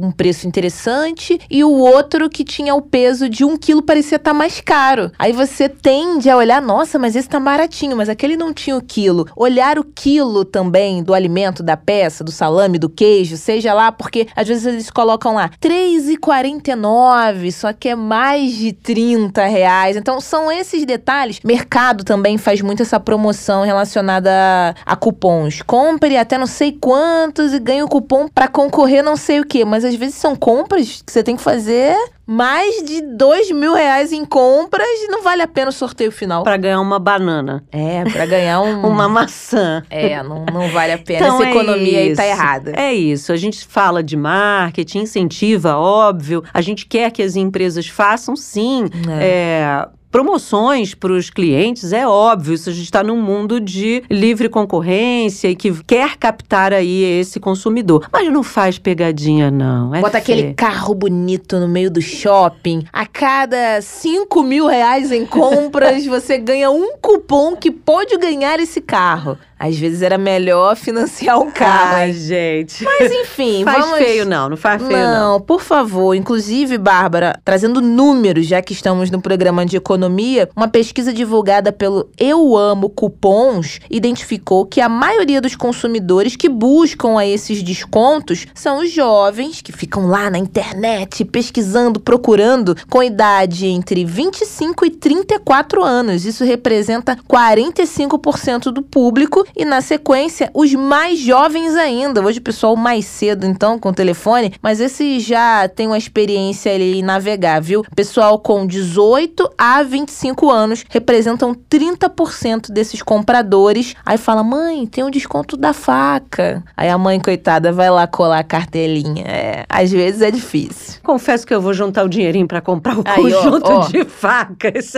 um preço interessante, e o outro que tinha o peso de um quilo parecia estar mais caro. Aí você tende a olhar, nossa, mas esse tá baratinho, mas aquele não tinha o quilo. Olhar o quilo também do alimento, da peça, do salame, do queijo, seja lá, porque às vezes eles colocam lá 3,49, só que é mais de 30 reais. Então são esses detalhes. Mercado também faz muito essa promoção relacionada a, a cupons. Compre até não sei quantos e ganhe o cupom pra concorrer não sei o que. Mas às vezes são compras que você tem que fazer mais de dois mil reais em compras e não vale a pena o sorteio final. Pra ganhar uma banana, É, pra ganhar um... [LAUGHS] uma maçã. É, não, não vale a pena. Então Essa é economia aí tá isso. errada. É isso. A gente fala de marketing, incentiva, óbvio. A gente quer que as empresas façam, sim. é, promoções para os clientes, é óbvio. Isso a gente está num mundo de livre concorrência e que quer captar aí esse consumidor. Mas não faz pegadinha, não. É Bota aquele feio. carro bonito no meio do shopping. A cada 5 mil reais em compras, [LAUGHS] você ganha um cupom que pode ganhar esse carro. Às vezes era melhor financiar um carro. Ai, gente. Mas enfim, faz vamos... feio, não. Não faz feio, não. Não, por favor. Inclusive, Bárbara, trazendo números, já que estamos no programa de economia, uma pesquisa divulgada pelo Eu Amo Cupons identificou que a maioria dos consumidores que buscam a esses descontos são os jovens que ficam lá na internet pesquisando, procurando, com idade entre 25 e 34 anos. Isso representa 45% do público e, na sequência, os mais jovens ainda. Hoje o pessoal mais cedo, então, com o telefone, mas esse já tem uma experiência ali em navegar, viu? Pessoal com 18 a 25 anos representam 30% desses compradores. Aí fala, mãe, tem um desconto da faca. Aí a mãe, coitada, vai lá colar a cartelinha. É, às vezes é difícil. Confesso que eu vou juntar o dinheirinho para comprar o Aí, ó, conjunto ó. de facas.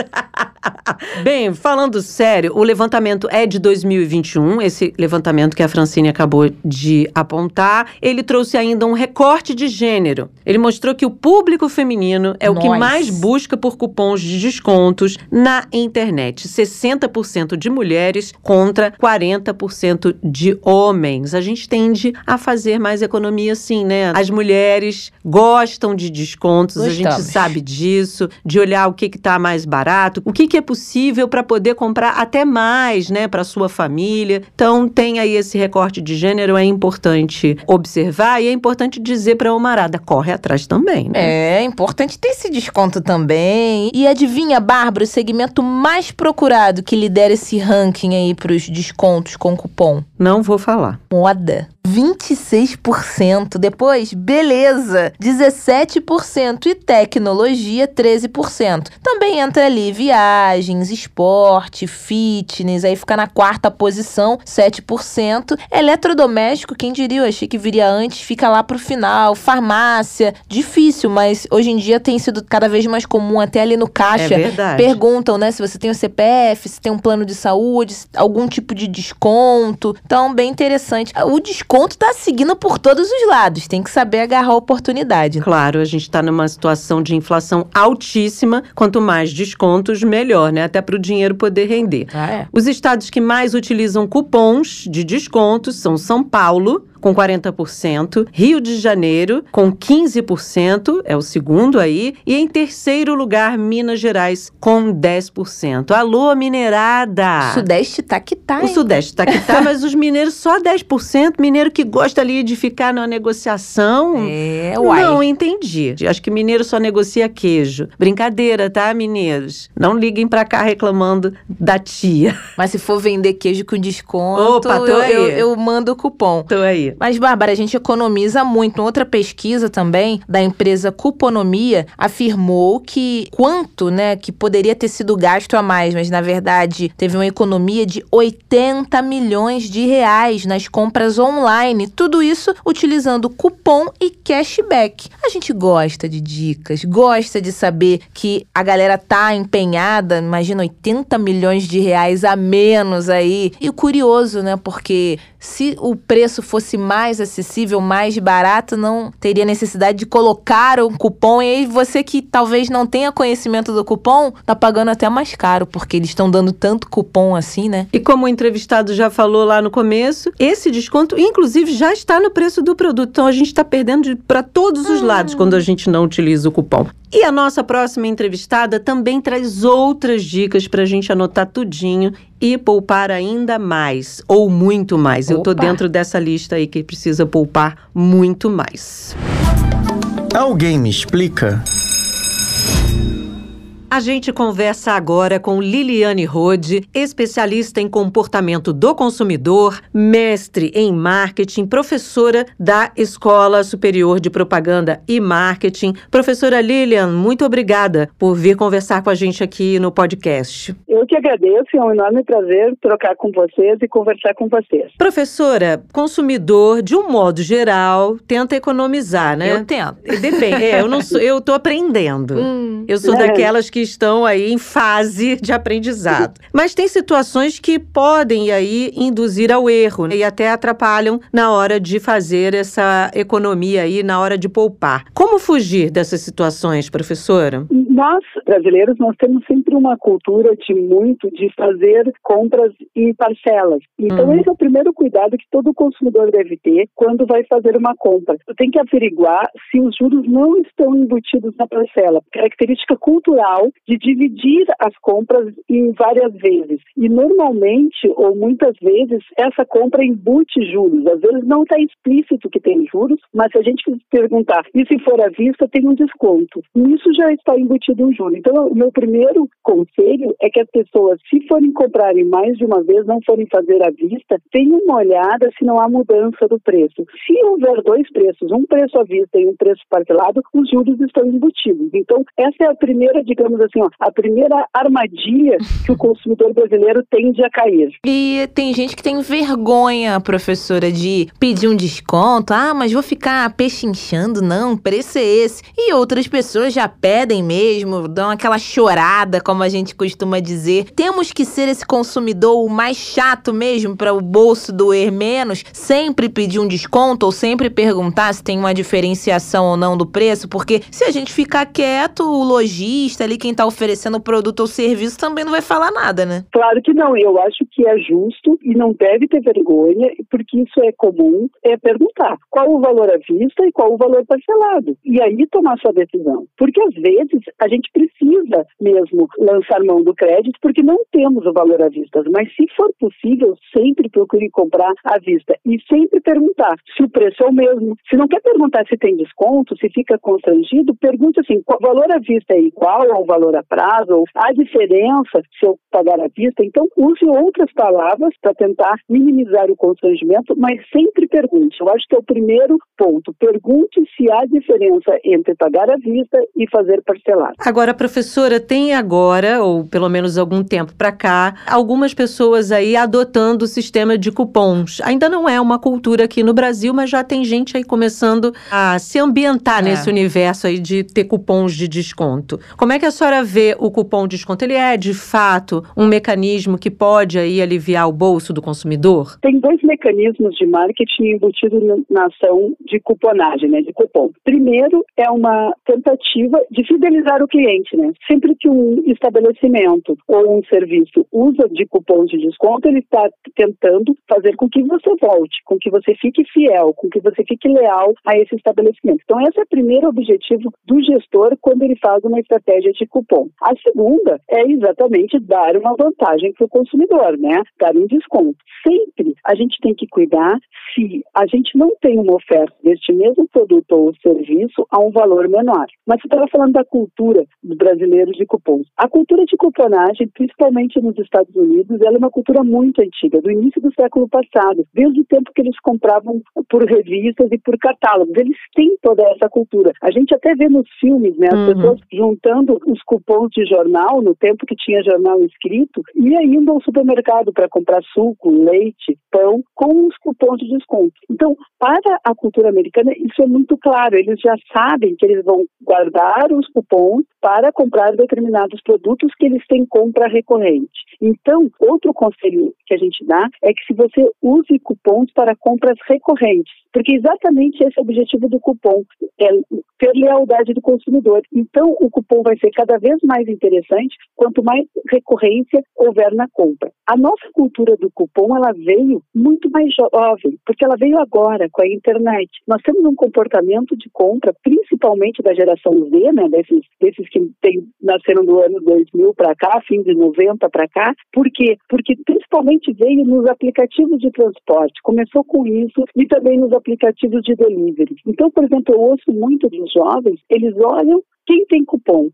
[LAUGHS] Bem, falando sério, o levantamento é de 2021, 2021, esse levantamento que a Francine acabou de apontar. Ele trouxe ainda um recorte de gênero. Ele mostrou que o público feminino é o que mais busca por cupons de descontos na internet. 60% de mulheres contra 40% de homens. A gente tende a fazer mais economia sim, né? As mulheres gostam de descontos, Gostamos. a gente sabe disso, de olhar o que está mais barato, o que, que é possível para poder comprar até mais, né, para sua família. Então, tem aí esse recorte de gênero, é importante observar e é importante dizer para a Omarada, corre atrás também, né? É, importante ter esse desconto também. E adivinha, Bárbara, o segmento mais procurado que lidera esse ranking aí para os descontos com cupom? Não vou falar. Moda. 26%. Depois, beleza, 17% e tecnologia, 13%. Também entra ali viagens, esporte, fitness, aí fica na quarta posição, 7%. Eletrodoméstico, quem diria, eu achei que viria antes, fica lá pro final. Farmácia, difícil, mas hoje em dia tem sido cada vez mais comum, até ali no caixa. É verdade. Perguntam, né, se você tem o CPF, se tem um plano de saúde, algum tipo de desconto. Então, bem interessante. O desconto desconto tá seguindo por todos os lados. Tem que saber agarrar a oportunidade. Claro, a gente está numa situação de inflação altíssima. Quanto mais descontos, melhor, né? Até para o dinheiro poder render. Ah, é. Os estados que mais utilizam cupons de descontos são São Paulo, com 40%, Rio de Janeiro com 15%, é o segundo aí, e em terceiro lugar Minas Gerais com 10%. Alô, minerada! O Sudeste tá que tá, hein? O Sudeste tá que tá, [LAUGHS] mas os mineiros só 10%, mineiro que gosta ali de ficar na negociação. É, uai. Não entendi. Acho que mineiro só negocia queijo. Brincadeira, tá, mineiros? Não liguem pra cá reclamando da tia. Mas se for vender queijo com desconto, Opa, tô eu, aí. eu, eu mando o cupom. Tô aí. Mas, Bárbara, a gente economiza muito. Outra pesquisa também da empresa Cuponomia afirmou que quanto, né, que poderia ter sido gasto a mais, mas na verdade teve uma economia de 80 milhões de reais nas compras online. Tudo isso utilizando cupom e cashback. A gente gosta de dicas, gosta de saber que a galera tá empenhada, imagina 80 milhões de reais a menos aí. E curioso, né, porque se o preço fosse mais acessível, mais barato, não teria necessidade de colocar um cupom. E aí você que talvez não tenha conhecimento do cupom, tá pagando até mais caro, porque eles estão dando tanto cupom assim, né? E como o entrevistado já falou lá no começo, esse desconto, inclusive, já está no preço do produto. Então a gente está perdendo para todos os hum. lados quando a gente não utiliza o cupom. E a nossa próxima entrevistada também traz outras dicas para a gente anotar tudinho e poupar ainda mais, ou muito mais. Opa. Eu tô dentro dessa lista aí que precisa poupar muito mais. Alguém me explica? A gente conversa agora com Liliane Rode, especialista em comportamento do consumidor, mestre em marketing, professora da Escola Superior de Propaganda e Marketing. Professora Lilian, muito obrigada por vir conversar com a gente aqui no podcast. Eu que agradeço, é um enorme prazer trocar com vocês e conversar com vocês. Professora, consumidor, de um modo geral, tenta economizar, né? Eu tento. Depende. É, eu não sou, eu tô aprendendo. [LAUGHS] Hum, eu sou é. daquelas que estão aí em fase de aprendizado. [LAUGHS] Mas tem situações que podem aí induzir ao erro né? e até atrapalham na hora de fazer essa economia aí, na hora de poupar. Como fugir dessas situações, professora? Nós, brasileiros, nós temos sempre uma cultura de muito de fazer compras em parcelas. Então, uhum. esse é o primeiro cuidado que todo consumidor deve ter quando vai fazer uma compra. Tu tem que averiguar se os juros não estão embutidos na parcela. Característica cultural de dividir as compras em várias vezes. E normalmente, ou muitas vezes, essa compra embute juros. Às vezes não está explícito que tem juros, mas se a gente perguntar, e se for à vista, tem um desconto. Isso já está embutido embutido um juro. Então, o meu primeiro conselho é que as pessoas, se forem comprarem mais de uma vez, não forem fazer à vista, tenham uma olhada se não há mudança do preço. Se houver dois preços, um preço à vista e um preço parcelado, os juros estão embutidos. Então, essa é a primeira, digamos, digamos assim, ó, a primeira armadilha que o consumidor brasileiro tende a cair. E tem gente que tem vergonha, professora, de pedir um desconto. Ah, mas vou ficar pechinchando, não, preço é esse. E outras pessoas já pedem mesmo, dão aquela chorada, como a gente costuma dizer. Temos que ser esse consumidor o mais chato mesmo para o bolso doer menos, sempre pedir um desconto ou sempre perguntar se tem uma diferenciação ou não do preço, porque se a gente ficar quieto, o lojista ali, quem está oferecendo o produto ou serviço, também não vai falar nada, né? Claro que não. Eu acho que é justo e não deve ter vergonha, porque isso é comum, é perguntar qual o valor à vista e qual o valor parcelado. E aí tomar sua decisão. Porque às vezes a gente precisa mesmo lançar mão do crédito porque não temos o valor à vista. Mas se for possível, sempre procure comprar à vista e sempre perguntar se o preço é o mesmo. Se não quer perguntar se tem desconto, se fica constrangido, pergunte assim: o valor à vista é igual ao valor a prazo? Ou há diferença se eu pagar à vista? Então, use outras palavras para tentar minimizar o constrangimento, mas sempre pergunte. Eu acho que é o primeiro ponto. Pergunte se há diferença entre pagar à vista e fazer parcelado. Agora, professora, tem agora, ou pelo menos algum tempo para cá, algumas pessoas aí adotando o sistema de cupons. Ainda não é uma cultura aqui no Brasil, mas já tem gente aí começando a se ambientar é. nesse universo aí de ter cupons de desconto. Como é que a senhora vê o cupom de desconto? Ele é, de fato, um mecanismo que pode aí aliviar o bolso do consumidor? Tem dois mecanismos de marketing embutidos na ação de cuponagem, né, de cupom. Primeiro é uma tentativa de fidelizar o cliente, né? Sempre que um estabelecimento ou um serviço usa de cupom de desconto, ele está tentando fazer com que você volte, com que você fique fiel, com que você fique leal a esse estabelecimento. Então, esse é o primeiro objetivo do gestor quando ele faz uma estratégia de cupom. A segunda é exatamente dar uma vantagem para o consumidor, né? Dar um desconto. Sempre a gente tem que cuidar se a gente não tem uma oferta deste mesmo produto ou serviço a um valor menor. Mas você estava falando da cultura dos brasileiros de cupons. A cultura de cuponagem, principalmente nos Estados Unidos, ela é uma cultura muito antiga, do início do século passado, desde o tempo que eles compravam por revistas e por catálogos. Eles têm toda essa cultura. A gente até vê nos filmes, né, as uhum. pessoas juntando os cupons de jornal, no tempo que tinha jornal escrito, e indo ao supermercado para comprar suco, leite, pão, com os cupons de desconto. Então, para a cultura americana, isso é muito claro. Eles já sabem que eles vão guardar os cupons para comprar determinados produtos que eles têm compra recorrente. Então, outro conselho que a gente dá é que se você use cupons para compras recorrentes, porque exatamente esse é o objetivo do cupom, é ter lealdade do consumidor. Então, o cupom vai ser cada vez mais interessante quanto mais recorrência houver na compra. A nossa cultura do cupom, ela veio muito mais jovem, porque ela veio agora com a internet. Nós temos um comportamento de compra, principalmente da geração Z, né, desses, desses que tem, nasceram do ano 2000 para cá, fim de 90 para cá. Por quê? Porque principalmente veio nos aplicativos de transporte. Começou com isso e também nos aplicativos de delivery. Então, por exemplo, eu ouço muito dos jovens, eles olham quem tem cupom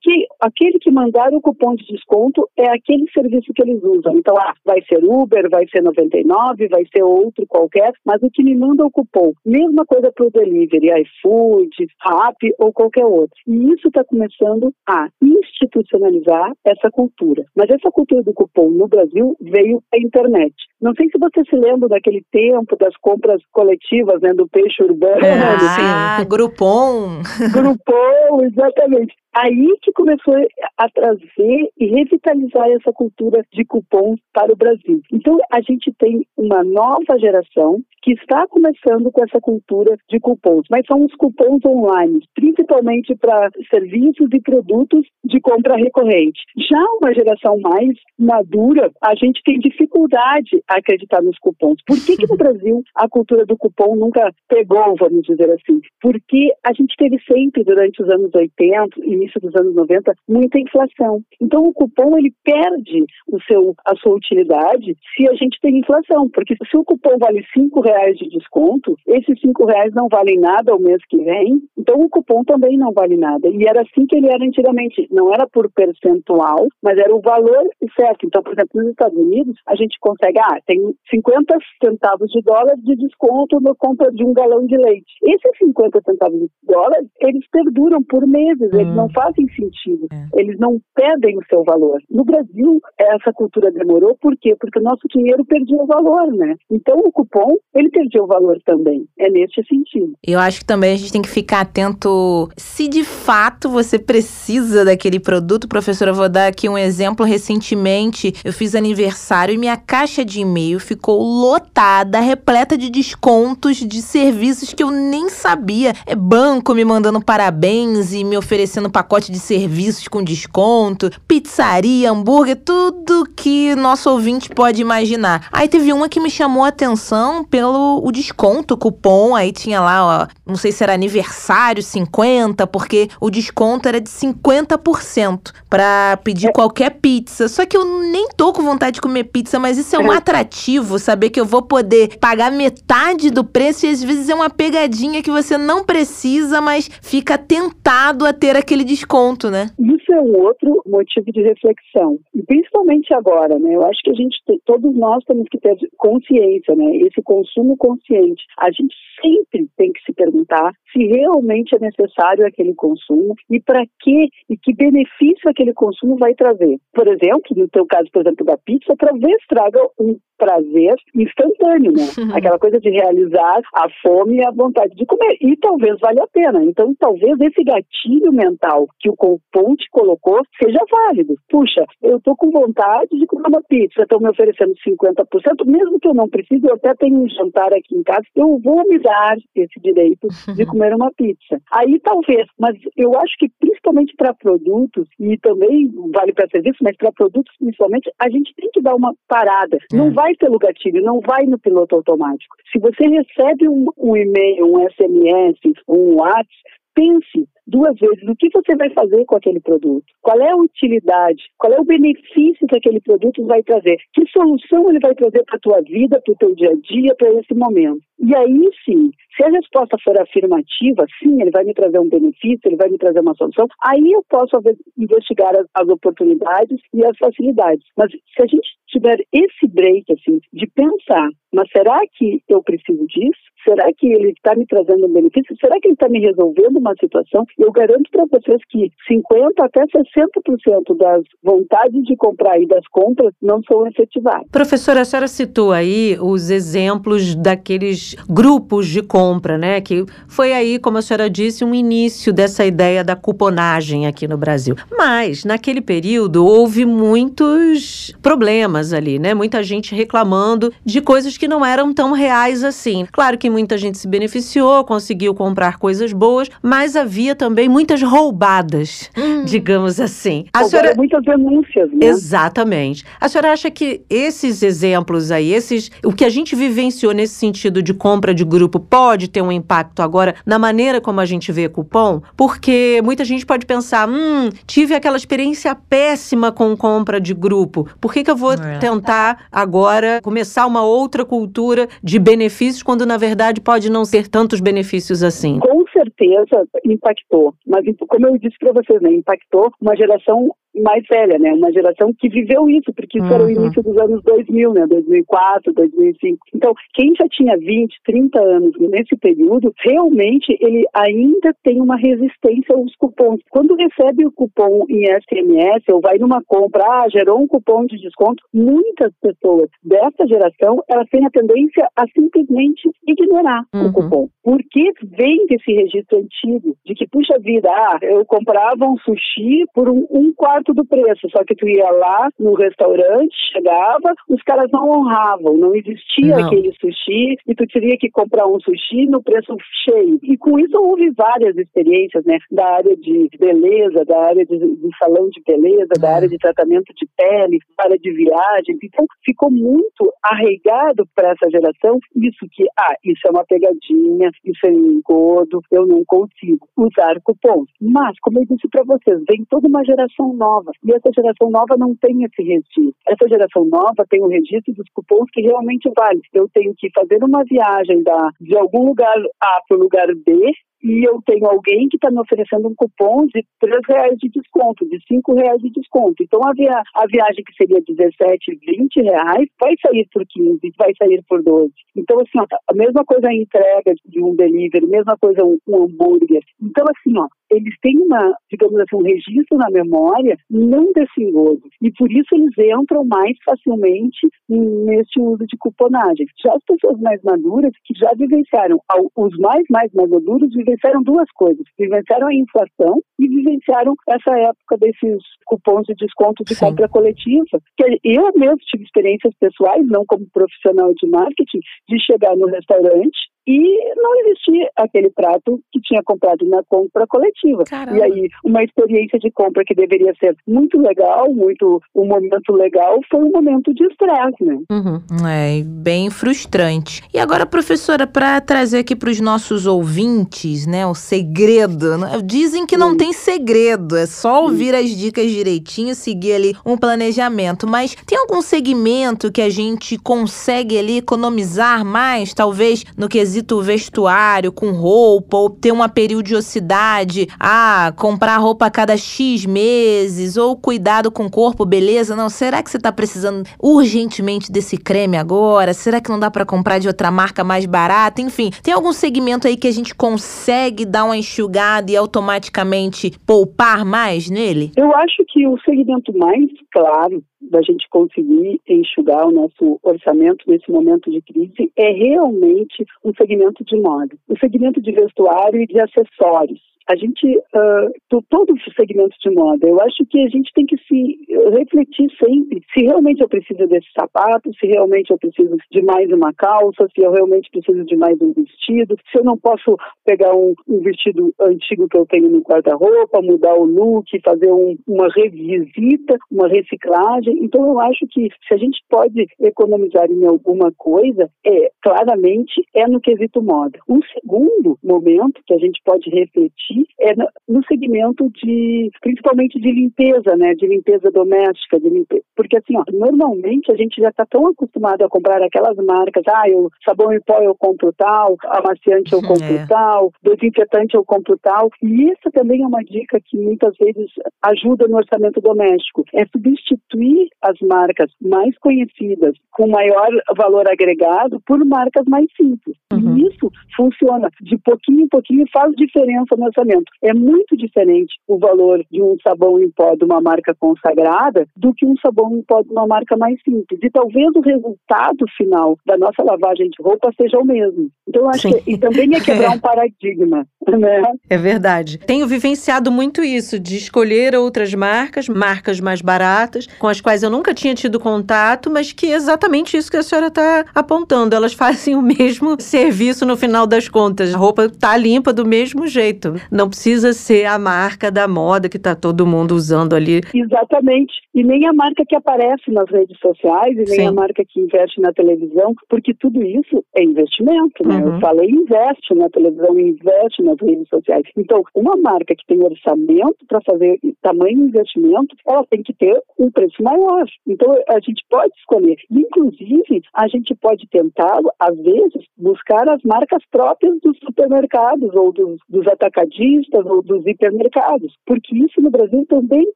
que aquele que mandar o cupom de desconto é aquele serviço que eles usam. Então, ah, vai ser Uber, vai ser 99, vai ser outro qualquer, mas o que me manda o cupom. Mesma coisa para o delivery, iFood, Rappi ou qualquer outro. E isso está começando a institucionalizar essa cultura. Mas essa cultura do cupom no Brasil veio da internet. Não sei se você se lembra daquele tempo das compras coletivas, né, do peixe urbano. Ah, sim. Groupon. [LAUGHS] Groupon, exatamente. Aí que começou a trazer e revitalizar essa cultura de cupom para o Brasil. Então, a gente tem uma nova geração que está começando com essa cultura de cupons, mas são os cupons online, principalmente para serviços e produtos de compra recorrente. Já uma geração mais madura, a gente tem dificuldade a acreditar nos cupons. Por que, que no [LAUGHS] Brasil a cultura do cupom nunca pegou, vamos dizer assim? Porque a gente teve sempre, durante os anos 80 e início dos anos 90, muita inflação. Então o cupom ele perde o seu, a sua utilidade se a gente tem inflação, porque se o cupom vale cinco reais de desconto, esses cinco reais não valem nada ao mês que vem, então o cupom também não vale nada. E era assim que ele era antigamente, não era por percentual, mas era o valor certo. Então, por exemplo, nos Estados Unidos, a gente consegue, ah, tem 50 centavos de dólar de desconto na compra de um galão de leite. Esses 50 centavos de dólar, eles perduram por meses, eles não fazem sentido. É. Eles não pedem o seu valor. No Brasil, essa cultura demorou, por quê? Porque o nosso dinheiro perdia o valor, né? Então o cupom, ele perdia o valor também. É neste sentido. Eu acho que também a gente tem que ficar atento se de fato você precisa daquele produto. Professora, eu vou dar aqui um exemplo. Recentemente, eu fiz aniversário e minha caixa de e-mail ficou lotada, repleta de descontos de serviços que eu nem sabia. É banco me mandando parabéns e me oferecendo pacote de serviços com desconto, pizzaria, hambúrguer, tudo que nosso ouvinte pode imaginar. Aí teve uma que me chamou a atenção pelo o desconto, cupom, aí tinha lá, ó, não sei se era aniversário 50, porque o desconto era de 50% para pedir é. qualquer pizza. Só que eu nem tô com vontade de comer pizza, mas isso é um atrativo, saber que eu vou poder pagar metade do preço e às vezes é uma pegadinha que você não precisa, mas fica tentado a ter aquele desconto, né? Isso é um outro motivo de reflexão. E principalmente agora, né? Eu acho que a gente, todos nós temos que ter consciência, né? Esse consumo consciente. A gente sempre tem que se perguntar se realmente é necessário aquele consumo e para que e que benefício aquele consumo vai trazer. Por exemplo, no teu caso, por exemplo, da pizza, talvez traga um prazer instantâneo, né? [LAUGHS] Aquela coisa de realizar a fome e a vontade de comer. E talvez valha a pena. Então, talvez esse gatilho mental que o Componte colocou seja válido. Puxa, eu tô com vontade de comer uma pizza, estão me oferecendo 50%, mesmo que eu não precise, eu até tenho um jantar aqui em casa, eu vou me dar esse direito de [LAUGHS] comer uma pizza. Aí talvez, mas eu acho que principalmente para produtos, e também vale para serviços, mas para produtos principalmente, a gente tem que dar uma parada. Não vai vai pelo gatilho, não vai no piloto automático. Se você recebe um, um e-mail, um SMS, um WhatsApp, pense duas vezes o que você vai fazer com aquele produto, qual é a utilidade, qual é o benefício que aquele produto vai trazer, que solução ele vai trazer para a tua vida, para o teu dia a dia, para esse momento. E aí sim, se a resposta for afirmativa, sim, ele vai me trazer um benefício, ele vai me trazer uma solução, aí eu posso investigar as, as oportunidades e as facilidades. Mas se a gente tiver esse break, assim, de pensar, mas será que eu preciso disso? Será que ele está me trazendo um benefício? Será que ele está me resolvendo uma situação? Eu garanto para vocês que 50% até 60% das vontades de comprar e das compras não são efetivadas. Professora, a senhora citou aí os exemplos daqueles grupos de compra, né? Que foi aí, como a senhora disse, um início dessa ideia da cuponagem aqui no Brasil. Mas, naquele período, houve muitos problemas ali, né? Muita gente reclamando de coisas que não eram tão reais assim. Claro que muita gente se beneficiou, conseguiu comprar coisas boas, mas havia também muitas roubadas, hum. digamos assim. A senhora... muitas denúncias, né? Exatamente. A senhora acha que esses exemplos aí, esses, o que a gente vivenciou nesse sentido de compra de grupo pode ter um impacto agora na maneira como a gente vê cupom? Porque muita gente pode pensar, hum, tive aquela experiência péssima com compra de grupo. Por que, que eu vou é. tentar agora começar uma outra cultura de benefícios quando na verdade verdade pode não ser tantos benefícios assim? Com certeza impactou, mas como eu disse para vocês, né, impactou uma geração mais velha, né? Uma geração que viveu isso, porque isso uhum. era o uhum. início dos anos 2000, né? 2004, 2005. Então, quem já tinha 20, 30 anos nesse período, realmente ele ainda tem uma resistência aos cupons. Quando recebe o cupom em SMS ou vai numa compra, ah, gerou um cupom de desconto, muitas pessoas dessa geração, elas têm a tendência a simplesmente ignorar uhum. o cupom. Porque vem desse registro antigo, de que, puxa vida, ah, eu comprava um sushi por um, um quarto quarto do preço, só que tu ia lá no restaurante, chegava, os caras não honravam, não existia não. aquele sushi e tu teria que comprar um sushi no preço cheio. E com isso houve várias experiências, né, da área de beleza, da área de, de salão de beleza, da área de tratamento de pele, da área de viagem. Então ficou muito arraigado para essa geração isso que, ah, isso é uma pegadinha, isso é um engodo, eu não consigo usar cupons. Mas, como eu disse para vocês, vem toda uma geração nova nova. E essa geração nova não tem esse registro. Essa geração nova tem o registro dos cupons que realmente vale. Eu tenho que fazer uma viagem da, de algum lugar A para o lugar B e eu tenho alguém que está me oferecendo um cupom de três reais de desconto, de cinco reais de desconto. Então a, via a viagem que seria 17, 20 reais vai sair por 15, vai sair por 12. Então assim, ó, a mesma coisa a entrega de um delivery, mesma coisa um, um hambúrguer. Então assim, ó, eles têm uma, digamos assim, um registro na memória não desse engodo. E por isso eles entram mais facilmente nesse uso de cuponagem. Já as pessoas mais maduras, que já vivenciaram, os mais, mais maduros, vivenciaram duas coisas. Vivenciaram a inflação e vivenciaram essa época desses cupons de desconto de Sim. compra coletiva. Que eu mesmo tive experiências pessoais, não como profissional de marketing, de chegar no restaurante e não existia aquele prato que tinha comprado na compra coletiva. Caramba. E aí, uma experiência de compra que deveria ser muito legal, muito um momento legal, foi um momento de estresse, né? Uhum. É, bem frustrante. E agora, professora, para trazer aqui para os nossos ouvintes, né, o segredo. Né? Dizem que não tem segredo, é só ouvir as dicas direitinho, seguir ali um planejamento. Mas tem algum segmento que a gente consegue ali economizar mais, talvez no quesito quesito vestuário, com roupa, ou ter uma periodicidade, ah, comprar roupa a cada X meses, ou cuidado com o corpo, beleza? Não, será que você está precisando urgentemente desse creme agora? Será que não dá para comprar de outra marca mais barata? Enfim, tem algum segmento aí que a gente consegue dar uma enxugada e automaticamente poupar mais nele? Eu acho que o segmento mais claro da gente conseguir enxugar o nosso orçamento nesse momento de crise é realmente um segmento de moda, o segmento de vestuário e de acessórios a gente, uh, todo o segmento de moda, eu acho que a gente tem que se refletir sempre se realmente eu preciso desse sapato, se realmente eu preciso de mais uma calça, se eu realmente preciso de mais um vestido, se eu não posso pegar um, um vestido antigo que eu tenho no guarda-roupa, mudar o look, fazer um, uma revisita, uma reciclagem. Então eu acho que se a gente pode economizar em alguma coisa, é claramente é no quesito moda. Um segundo momento que a gente pode refletir é no segmento de, principalmente de limpeza, né, de limpeza doméstica, de limpeza, porque assim, ó, normalmente a gente já está tão acostumado a comprar aquelas marcas, ah, eu sabão em pó eu compro tal, amaciante eu compro é. tal, desinfetante eu compro tal, e isso também é uma dica que muitas vezes ajuda no orçamento doméstico, é substituir as marcas mais conhecidas com maior valor agregado por marcas mais simples. Uhum. E isso funciona de pouquinho em pouquinho faz diferença no orçamento orçamento. É muito diferente o valor de um sabão em pó de uma marca consagrada do que um sabão em pó de uma marca mais simples. E talvez o resultado final da nossa lavagem de roupa seja o mesmo. Então, acho Sim. que e também é quebrar [LAUGHS] um paradigma. Né? É verdade. Tenho vivenciado muito isso, de escolher outras marcas, marcas mais baratas, com as quais eu nunca tinha tido contato, mas que é exatamente isso que a senhora está apontando. Elas [LAUGHS] fazem o mesmo serviço no final das contas. A roupa está limpa do mesmo jeito. Não precisa ser a marca da moda que está todo mundo usando ali. Exatamente. E nem a marca que aparece nas redes sociais, e nem Sim. a marca que investe na televisão, porque tudo isso é investimento, né? Uhum. Eu falei investe na televisão, investe nas redes sociais. Então, uma marca que tem orçamento para fazer tamanho investimento, ela tem que ter um preço maior. Então, a gente pode escolher. Inclusive, a gente pode tentar, às vezes, buscar as marcas próprias dos supermercados ou dos, dos atacadistas ou dos hipermercados, porque isso no Brasil também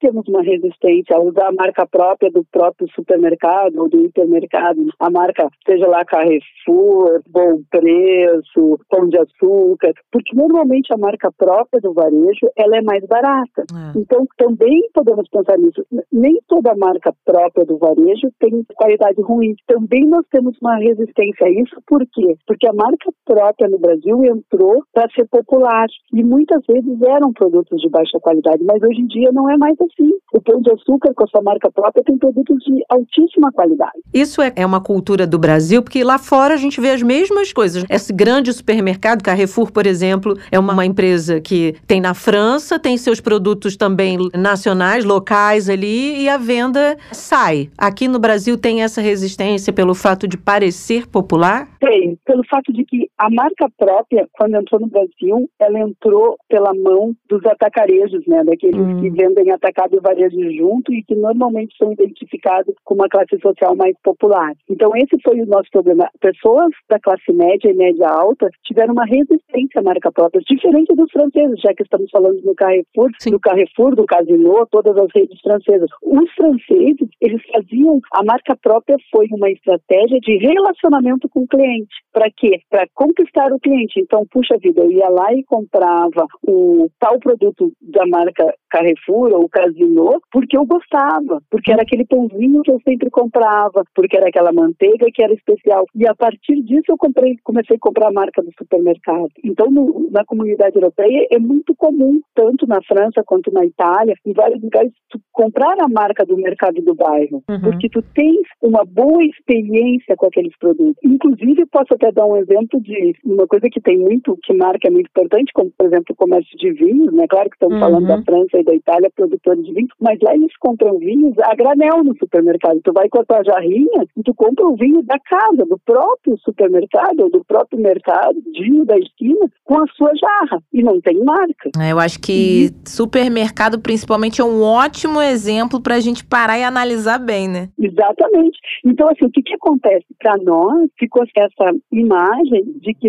temos uma resistência a usar a marca própria do próprio supermercado ou do hipermercado, a marca, seja lá Carrefour, Bom Preço, Pão de Açúcar, porque normalmente a marca própria do varejo ela é mais barata. É. Então também podemos pensar nisso. Nem toda marca própria do varejo tem qualidade ruim. Também nós temos uma resistência a isso, por quê? Porque a marca própria no Brasil entrou para ser popular e muitas vezes eram produtos de baixa qualidade, mas hoje em dia não é mais assim. O pão de açúcar, com a sua marca própria, tem produtos de altíssima qualidade. Isso é, é uma cultura do Brasil, porque lá fora a gente vê as mesmas coisas. Esse grande supermercado, Carrefour, por exemplo, é uma, uma empresa que tem na França, tem seus produtos também nacionais, locais ali, e a venda sai. Aqui no Brasil tem essa resistência pelo fato de parecer popular? Tem, pelo fato de que a marca própria, quando entrou no Brasil, ela entrou pela mão dos atacarejos, né, daqueles hum. que vendem atacado e varejo junto e que normalmente são identificados com uma classe social mais popular. Então, esse foi o nosso problema. Pessoas da classe média e média alta tiveram uma resistência à marca própria, diferente dos franceses, já que estamos falando do Carrefour, Sim. do Carrefour, do Casino, todas as redes francesas. Os franceses, eles faziam, a marca própria foi uma estratégia de relacionamento com o cliente. Para quê? Para conquistar o cliente. Então, puxa vida, eu ia lá e comprava o tal produto da marca Carrefour ou Casino porque eu gostava, porque era aquele pãozinho que eu sempre comprava, porque era aquela manteiga que era especial. E a partir disso eu comprei, comecei a comprar a marca do supermercado. Então, no, na comunidade europeia é muito comum, tanto na França quanto na Itália, em vários lugares, tu comprar a marca do mercado do bairro, uhum. porque tu tens uma boa experiência com aqueles produtos. Inclusive, posso até dar um exemplo de uma coisa que tem muito, que marca é muito importante, como por exemplo o comércio de vinhos, né? Claro que estamos uhum. falando da França e da Itália, produtores de vinhos, mas lá eles compram vinhos a granel no supermercado. Tu vai cortar a jarrinha e tu compra o vinho da casa, do próprio supermercado ou do próprio mercadinho da esquina com a sua jarra e não tem marca. É, eu acho que supermercado principalmente é um ótimo exemplo para a gente parar e analisar bem, né? Exatamente. Então assim, o que que acontece para nós? Ficou essa imagem de que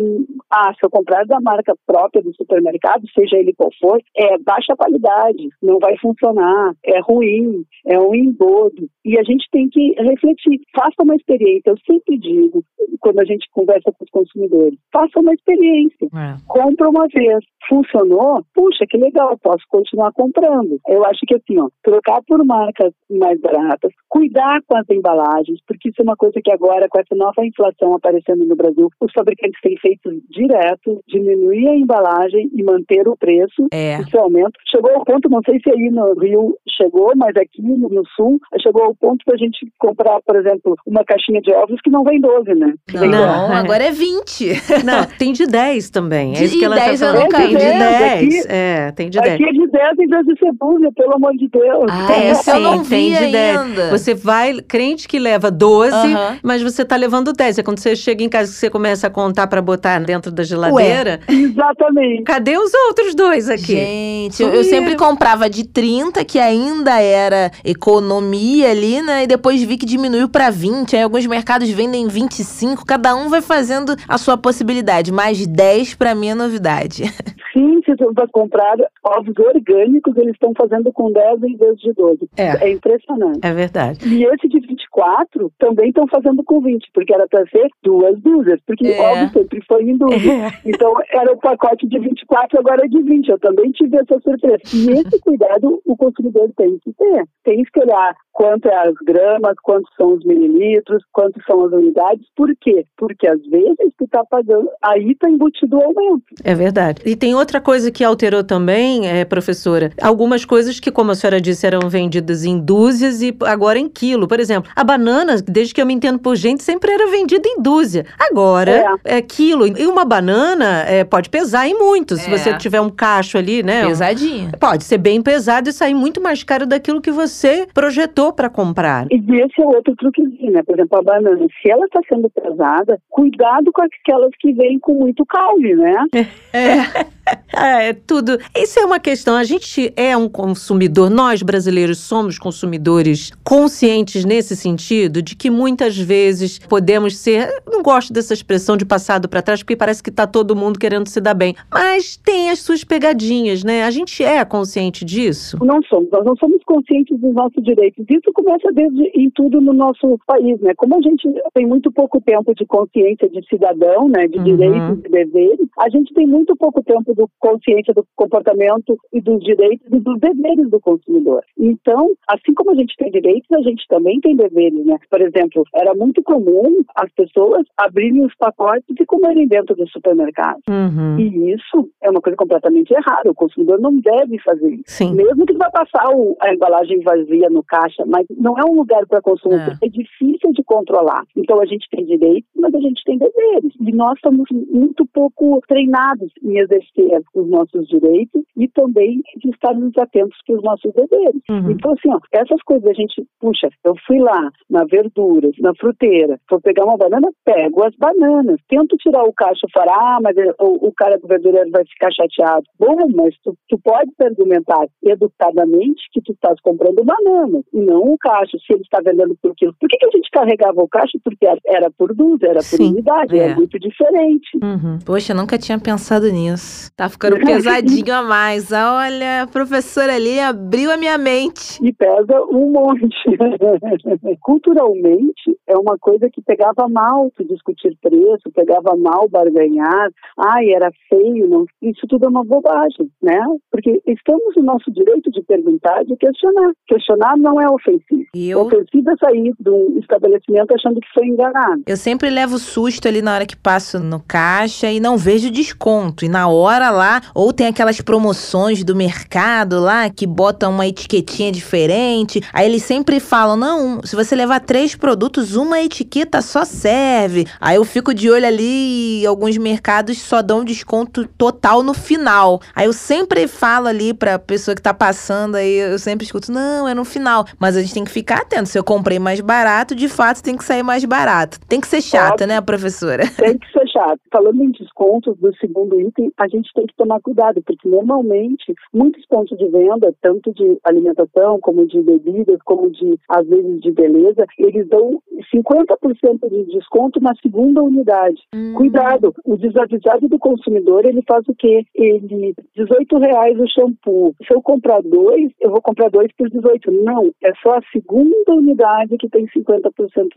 ah, se eu comprar da marca própria do supermercado, seja ele qual for, é baixa qualidade, não vai funcionar, é ruim, é um embodo. E a gente tem que refletir, faça uma experiência. Eu sempre digo, quando a gente conversa com os consumidores, faça uma experiência. É. Compra uma vez. Funcionou? Puxa, que legal, posso continuar comprando. Eu acho que assim, ó, trocar por marcas mais baratas, cuidar com as embalagens, porque isso é uma coisa que agora, com essa nova inflação aparecendo no Brasil, os fabricantes têm feito direto, diminuir a embalagem e manter o preço. É. Esse aumento chegou ao ponto, não sei se aí no Rio chegou, mas aqui no Sul chegou ao ponto da gente comprar, por exemplo, uma caixinha de ovos que não vem 12, né? Não, não agora é 20. Não, tem de 10 também. É isso que ela 10 tá falando. Tem de 10. Aqui, é, tem de 10. Aqui é de 10 em vez de cebola, pelo amor de Deus. Ah, tem, essa eu não tem vi de ainda. 10. Você vai, crente que leva 12, uh -huh. mas você tá levando 10. É quando você chega em casa que você começa a contar para botar dentro da geladeira. Ué, exatamente. Cadê os outros dois aqui? Gente, eu, eu sempre comprava de 30, que ainda era economia ali, né? E depois vi que diminuiu para 20. Aí alguns mercados vendem 25. Cada um vai fazendo a sua possibilidade. Mais 10 para mim é novidade. [LAUGHS] Sim, se você vai comprar ovos orgânicos, eles estão fazendo com 10 em vez de 12. É, é impressionante. É verdade. E esse de 24 também estão fazendo com 20, porque era para ser duas dúzias, porque é. ovos sempre foi em dúzia. É. [LAUGHS] Então era o pacote de 24, agora é de 20. Eu também tive essa surpresa. E esse cuidado o consumidor tem que ter. Tem que olhar quanto é as gramas, quantos são os mililitros, quantos são as unidades. Por quê? Porque às vezes tu tá pagando, aí está embutido o aumento. É verdade. E tem outra coisa que alterou também, é, professora, algumas coisas que, como a senhora disse, eram vendidas em dúzias e agora em quilo. Por exemplo, a banana, desde que eu me entendo por gente, sempre era vendida em dúzia. Agora é, é quilo. E uma banana é, pode pesar em muito. Se é. você tiver um cacho ali, né? Pesadinho. Pode ser bem pesado e sair muito mais caro daquilo que você projetou para comprar. E esse é outro truquezinho, né? Por exemplo, a banana, se ela está sendo pesada, cuidado com aquelas que vêm com muito caule, né? [LAUGHS] É. [LAUGHS] [LAUGHS] É, tudo. Isso é uma questão. A gente é um consumidor, nós brasileiros somos consumidores conscientes nesse sentido, de que muitas vezes podemos ser. Não gosto dessa expressão de passado para trás, porque parece que está todo mundo querendo se dar bem. Mas tem as suas pegadinhas, né? A gente é consciente disso? Não somos. Nós não somos conscientes dos nossos direitos. Isso começa desde em tudo no nosso país, né? Como a gente tem muito pouco tempo de consciência de cidadão, né? De uhum. direitos e deveres, a gente tem muito pouco tempo do consciência do comportamento e dos direitos e dos deveres do consumidor. Então, assim como a gente tem direitos, a gente também tem deveres, né? Por exemplo, era muito comum as pessoas abrirem os pacotes e comerem dentro do supermercado. Uhum. E isso é uma coisa completamente errada. O consumidor não deve fazer isso. Sim. Mesmo que vá passar o, a embalagem vazia no caixa, mas não é um lugar para consumo, é. é difícil de controlar. Então a gente tem direitos, mas a gente tem deveres. E nós estamos muito pouco treinados em exercer os nossos direitos e também de estarmos atentos para os nossos deveres. Uhum. Então, assim, ó, essas coisas a gente, puxa, eu fui lá na verduras, na fruteira, vou pegar uma banana, pego as bananas, tento tirar o cacho fora, ah, mas o, o cara do verdureiro vai ficar chateado. Bom, mas tu, tu pode argumentar educadamente que tu estás comprando banana e não o cacho, se ele está vendendo por quilo. Por que, que a gente carregava o cacho? Porque era por dúzia, era por Sim, unidade, é. é muito diferente. Uhum. Poxa, eu nunca tinha pensado nisso. Tá ficando [LAUGHS] pesadinho a mais. Olha, a professora ali abriu a minha mente. E pesa um monte. [LAUGHS] Culturalmente, é uma coisa que pegava mal tu discutir preço, pegava mal barganhar. Ai, era feio. Não... Isso tudo é uma bobagem, né? Porque estamos no nosso direito de perguntar, de questionar. Questionar não é ofensivo. Eu... Ofensivo é sair do estabelecimento achando que foi enganado. Eu sempre levo susto ali na hora que passo no caixa e não vejo desconto. E na hora lá, ou tem aquelas promoções do mercado lá que botam uma etiquetinha diferente. Aí eles sempre falam: não, se você levar três produtos, uma etiqueta só serve. Aí eu fico de olho ali e alguns mercados só dão desconto total no final. Aí eu sempre falo ali pra pessoa que tá passando, aí eu sempre escuto: não, é no final. Mas a gente tem que ficar atento. Se eu comprei mais barato, de fato tem que sair mais barato. Tem que ser chata, né, professora? Tem que ser chato. Falando em descontos do segundo item, a gente tem que tomar cuidado, porque normalmente muitos pontos de venda, tanto de alimentação, como de bebidas, como de, às vezes, de beleza, eles dão 50% de desconto na segunda unidade. Hum. Cuidado, o desavisado do consumidor, ele faz o quê? Ele, 18 reais o shampoo. Se eu comprar dois, eu vou comprar dois por 18. Não, é só a segunda unidade que tem 50%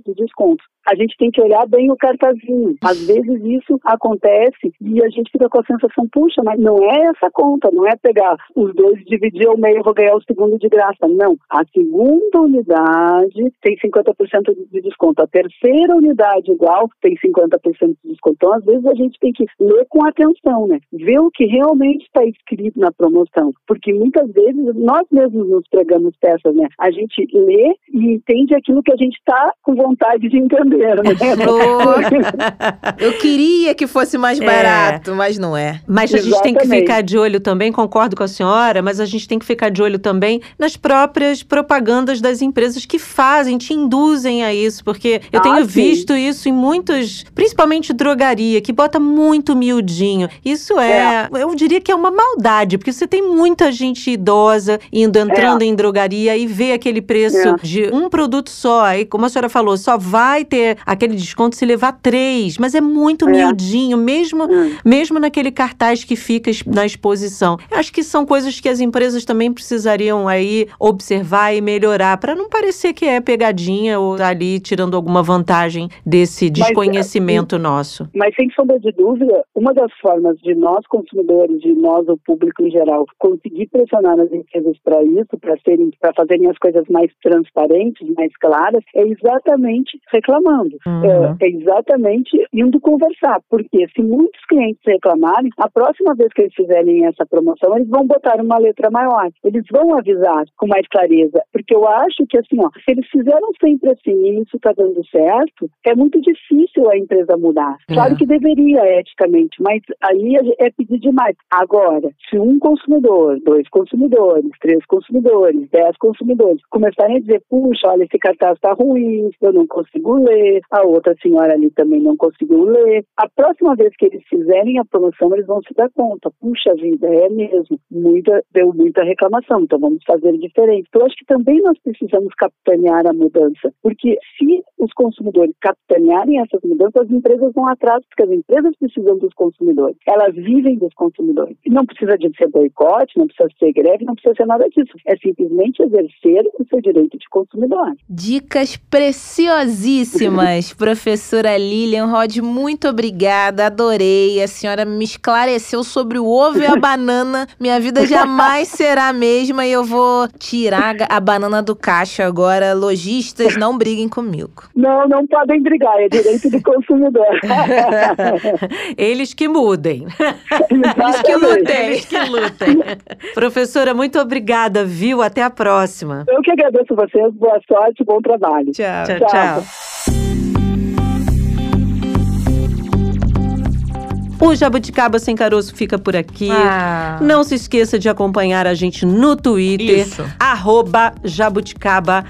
de desconto. A gente tem que olhar bem o cartazinho. Às vezes isso acontece e a gente fica com a sensação, puxa, mas não é essa conta, não é pegar os dois, dividir ao meio, eu vou ganhar o segundo de graça. Não, a segunda unidade tem 50% de desconto. A terceira unidade igual tem 50% de desconto. Então, às vezes a gente tem que ler com atenção, né? Ver o que realmente está escrito na promoção. Porque muitas vezes nós mesmos nos pregamos peças, né? A gente lê e entende aquilo que a gente está com vontade de entender, né? [LAUGHS] [LAUGHS] Eu queria que fosse mais é. barato, é. mas não é. Mas a gente tem que ficar de olho também, concordo com a senhora, mas a gente tem que ficar de olho também nas próprias propagandas das empresas que fazem, te induzem a isso, porque eu ah, tenho sim. visto isso em muitos, principalmente drogaria, que bota muito miudinho. Isso é, é, eu diria que é uma maldade, porque você tem muita gente idosa indo, entrando é. em drogaria e vê aquele preço é. de um produto só. Aí, como a senhora falou, só vai ter aquele desconto se levar três, mas é muito é. miudinho, mesmo, hum. mesmo naquele cartaz que fica na exposição. Eu acho que são coisas que as empresas também precisariam aí observar e melhorar, para não parecer que é pegadinha ou tá ali tirando alguma vantagem desse desconhecimento mas, nosso. Mas sem sombra de dúvida, uma das formas de nós consumidores, de nós o público em geral, conseguir pressionar as empresas para isso, para serem, para fazerem as coisas mais transparentes, mais claras, é exatamente reclamando. Uhum. É, é exatamente indo conversar, porque se muitos clientes reclamarem, a próxima vez que eles fizerem essa promoção, eles vão botar uma letra maior. Eles vão avisar com mais clareza, porque eu acho que assim, ó, se eles fizeram sempre assim e isso está dando certo, é muito difícil a empresa mudar. É. Claro que deveria eticamente, mas aí é pedir demais. Agora, se um consumidor, dois consumidores, três consumidores, dez consumidores começarem a dizer, puxa, olha, esse cartaz está ruim, eu não consigo ler, a outra senhora ali também não conseguiu ler. A próxima vez que eles fizerem a promoção, eles vão se dar conta, puxa vida, é mesmo, muita, deu muita reclamação, então vamos fazer diferente. Então, acho que também nós precisamos capitanear a mudança, porque se os consumidores capitanearem essas mudanças, as empresas vão atrás, porque as empresas precisam dos consumidores, elas vivem dos consumidores. E não precisa de ser boicote, não precisa ser greve, não precisa ser nada disso. É simplesmente exercer o seu direito de consumidor. Dicas preciosíssimas, [LAUGHS] professora Lilian Rod, muito obrigada, adorei. A senhora me esclareceu sobre o ovo e a banana. Minha vida jamais será a mesma e eu vou tirar a banana do caixa agora. Lojistas, não briguem comigo. Não, não podem brigar, é direito do consumidor. [LAUGHS] Eles que mudem. Eles que lutem. Eles que lutem. Professora, muito obrigada, viu? Até a próxima. Eu que agradeço vocês. Boa sorte, bom trabalho. tchau. tchau. tchau. tchau. O Jabuticaba Sem Caroço fica por aqui. Ah. Não se esqueça de acompanhar a gente no Twitter. Isso. Arroba Jabuticaba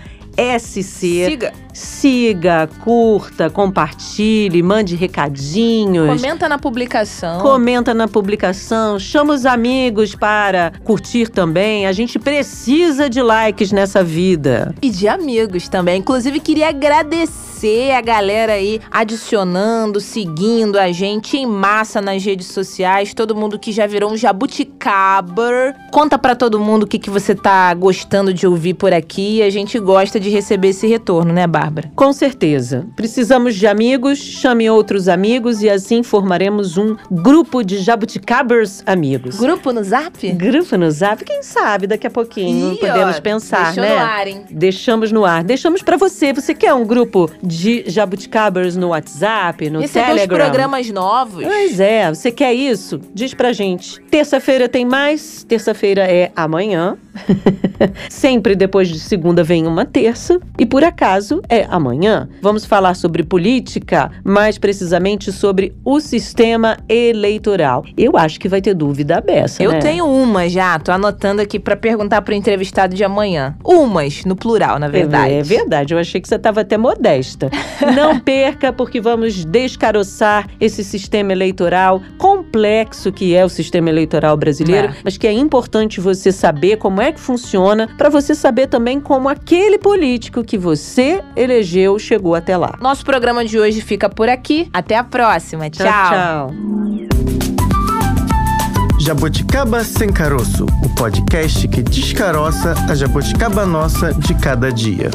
SC. Siga. Siga, curta, compartilhe, mande recadinhos. Comenta na publicação. Comenta na publicação, chama os amigos para curtir também. A gente precisa de likes nessa vida. E de amigos também. Inclusive, queria agradecer a galera aí adicionando, seguindo a gente em massa nas redes sociais. Todo mundo que já virou um jabuticaber. Conta pra todo mundo o que, que você tá gostando de ouvir por aqui. A gente gosta de receber esse retorno, né, Bárbara? Com certeza. Precisamos de amigos, chame outros amigos e assim formaremos um grupo de jabuticabers amigos. Grupo no Zap? Grupo no Zap, quem sabe daqui a pouquinho Ih, podemos ó, pensar, deixou né? no ar, hein? Deixamos no ar. Deixamos pra você. Você quer um grupo de jabuticabers no WhatsApp, no Receber os Telegram? programas novos. Pois é, você quer isso? Diz pra gente. Terça-feira tem mais. Terça-feira é amanhã. [LAUGHS] Sempre depois de segunda vem uma terça. E por acaso é amanhã. Vamos falar sobre política, mais precisamente sobre o sistema eleitoral. Eu acho que vai ter dúvida dessa. Eu né? tenho uma já, tô anotando aqui pra perguntar pro entrevistado de amanhã. Umas, no plural, na verdade. É verdade, eu achei que você estava até modesta. [LAUGHS] Não perca, porque vamos descaroçar esse sistema eleitoral complexo que é o sistema eleitoral brasileiro, É. mas que é importante você saber como é que funciona, para você saber também como aquele político que você elegeu chegou até lá. Nosso programa de hoje fica por aqui. Até a próxima. Tchau, tchau. tchau. Jabuticaba Sem Caroço, o podcast que descaroça a jabuticaba nossa de cada dia.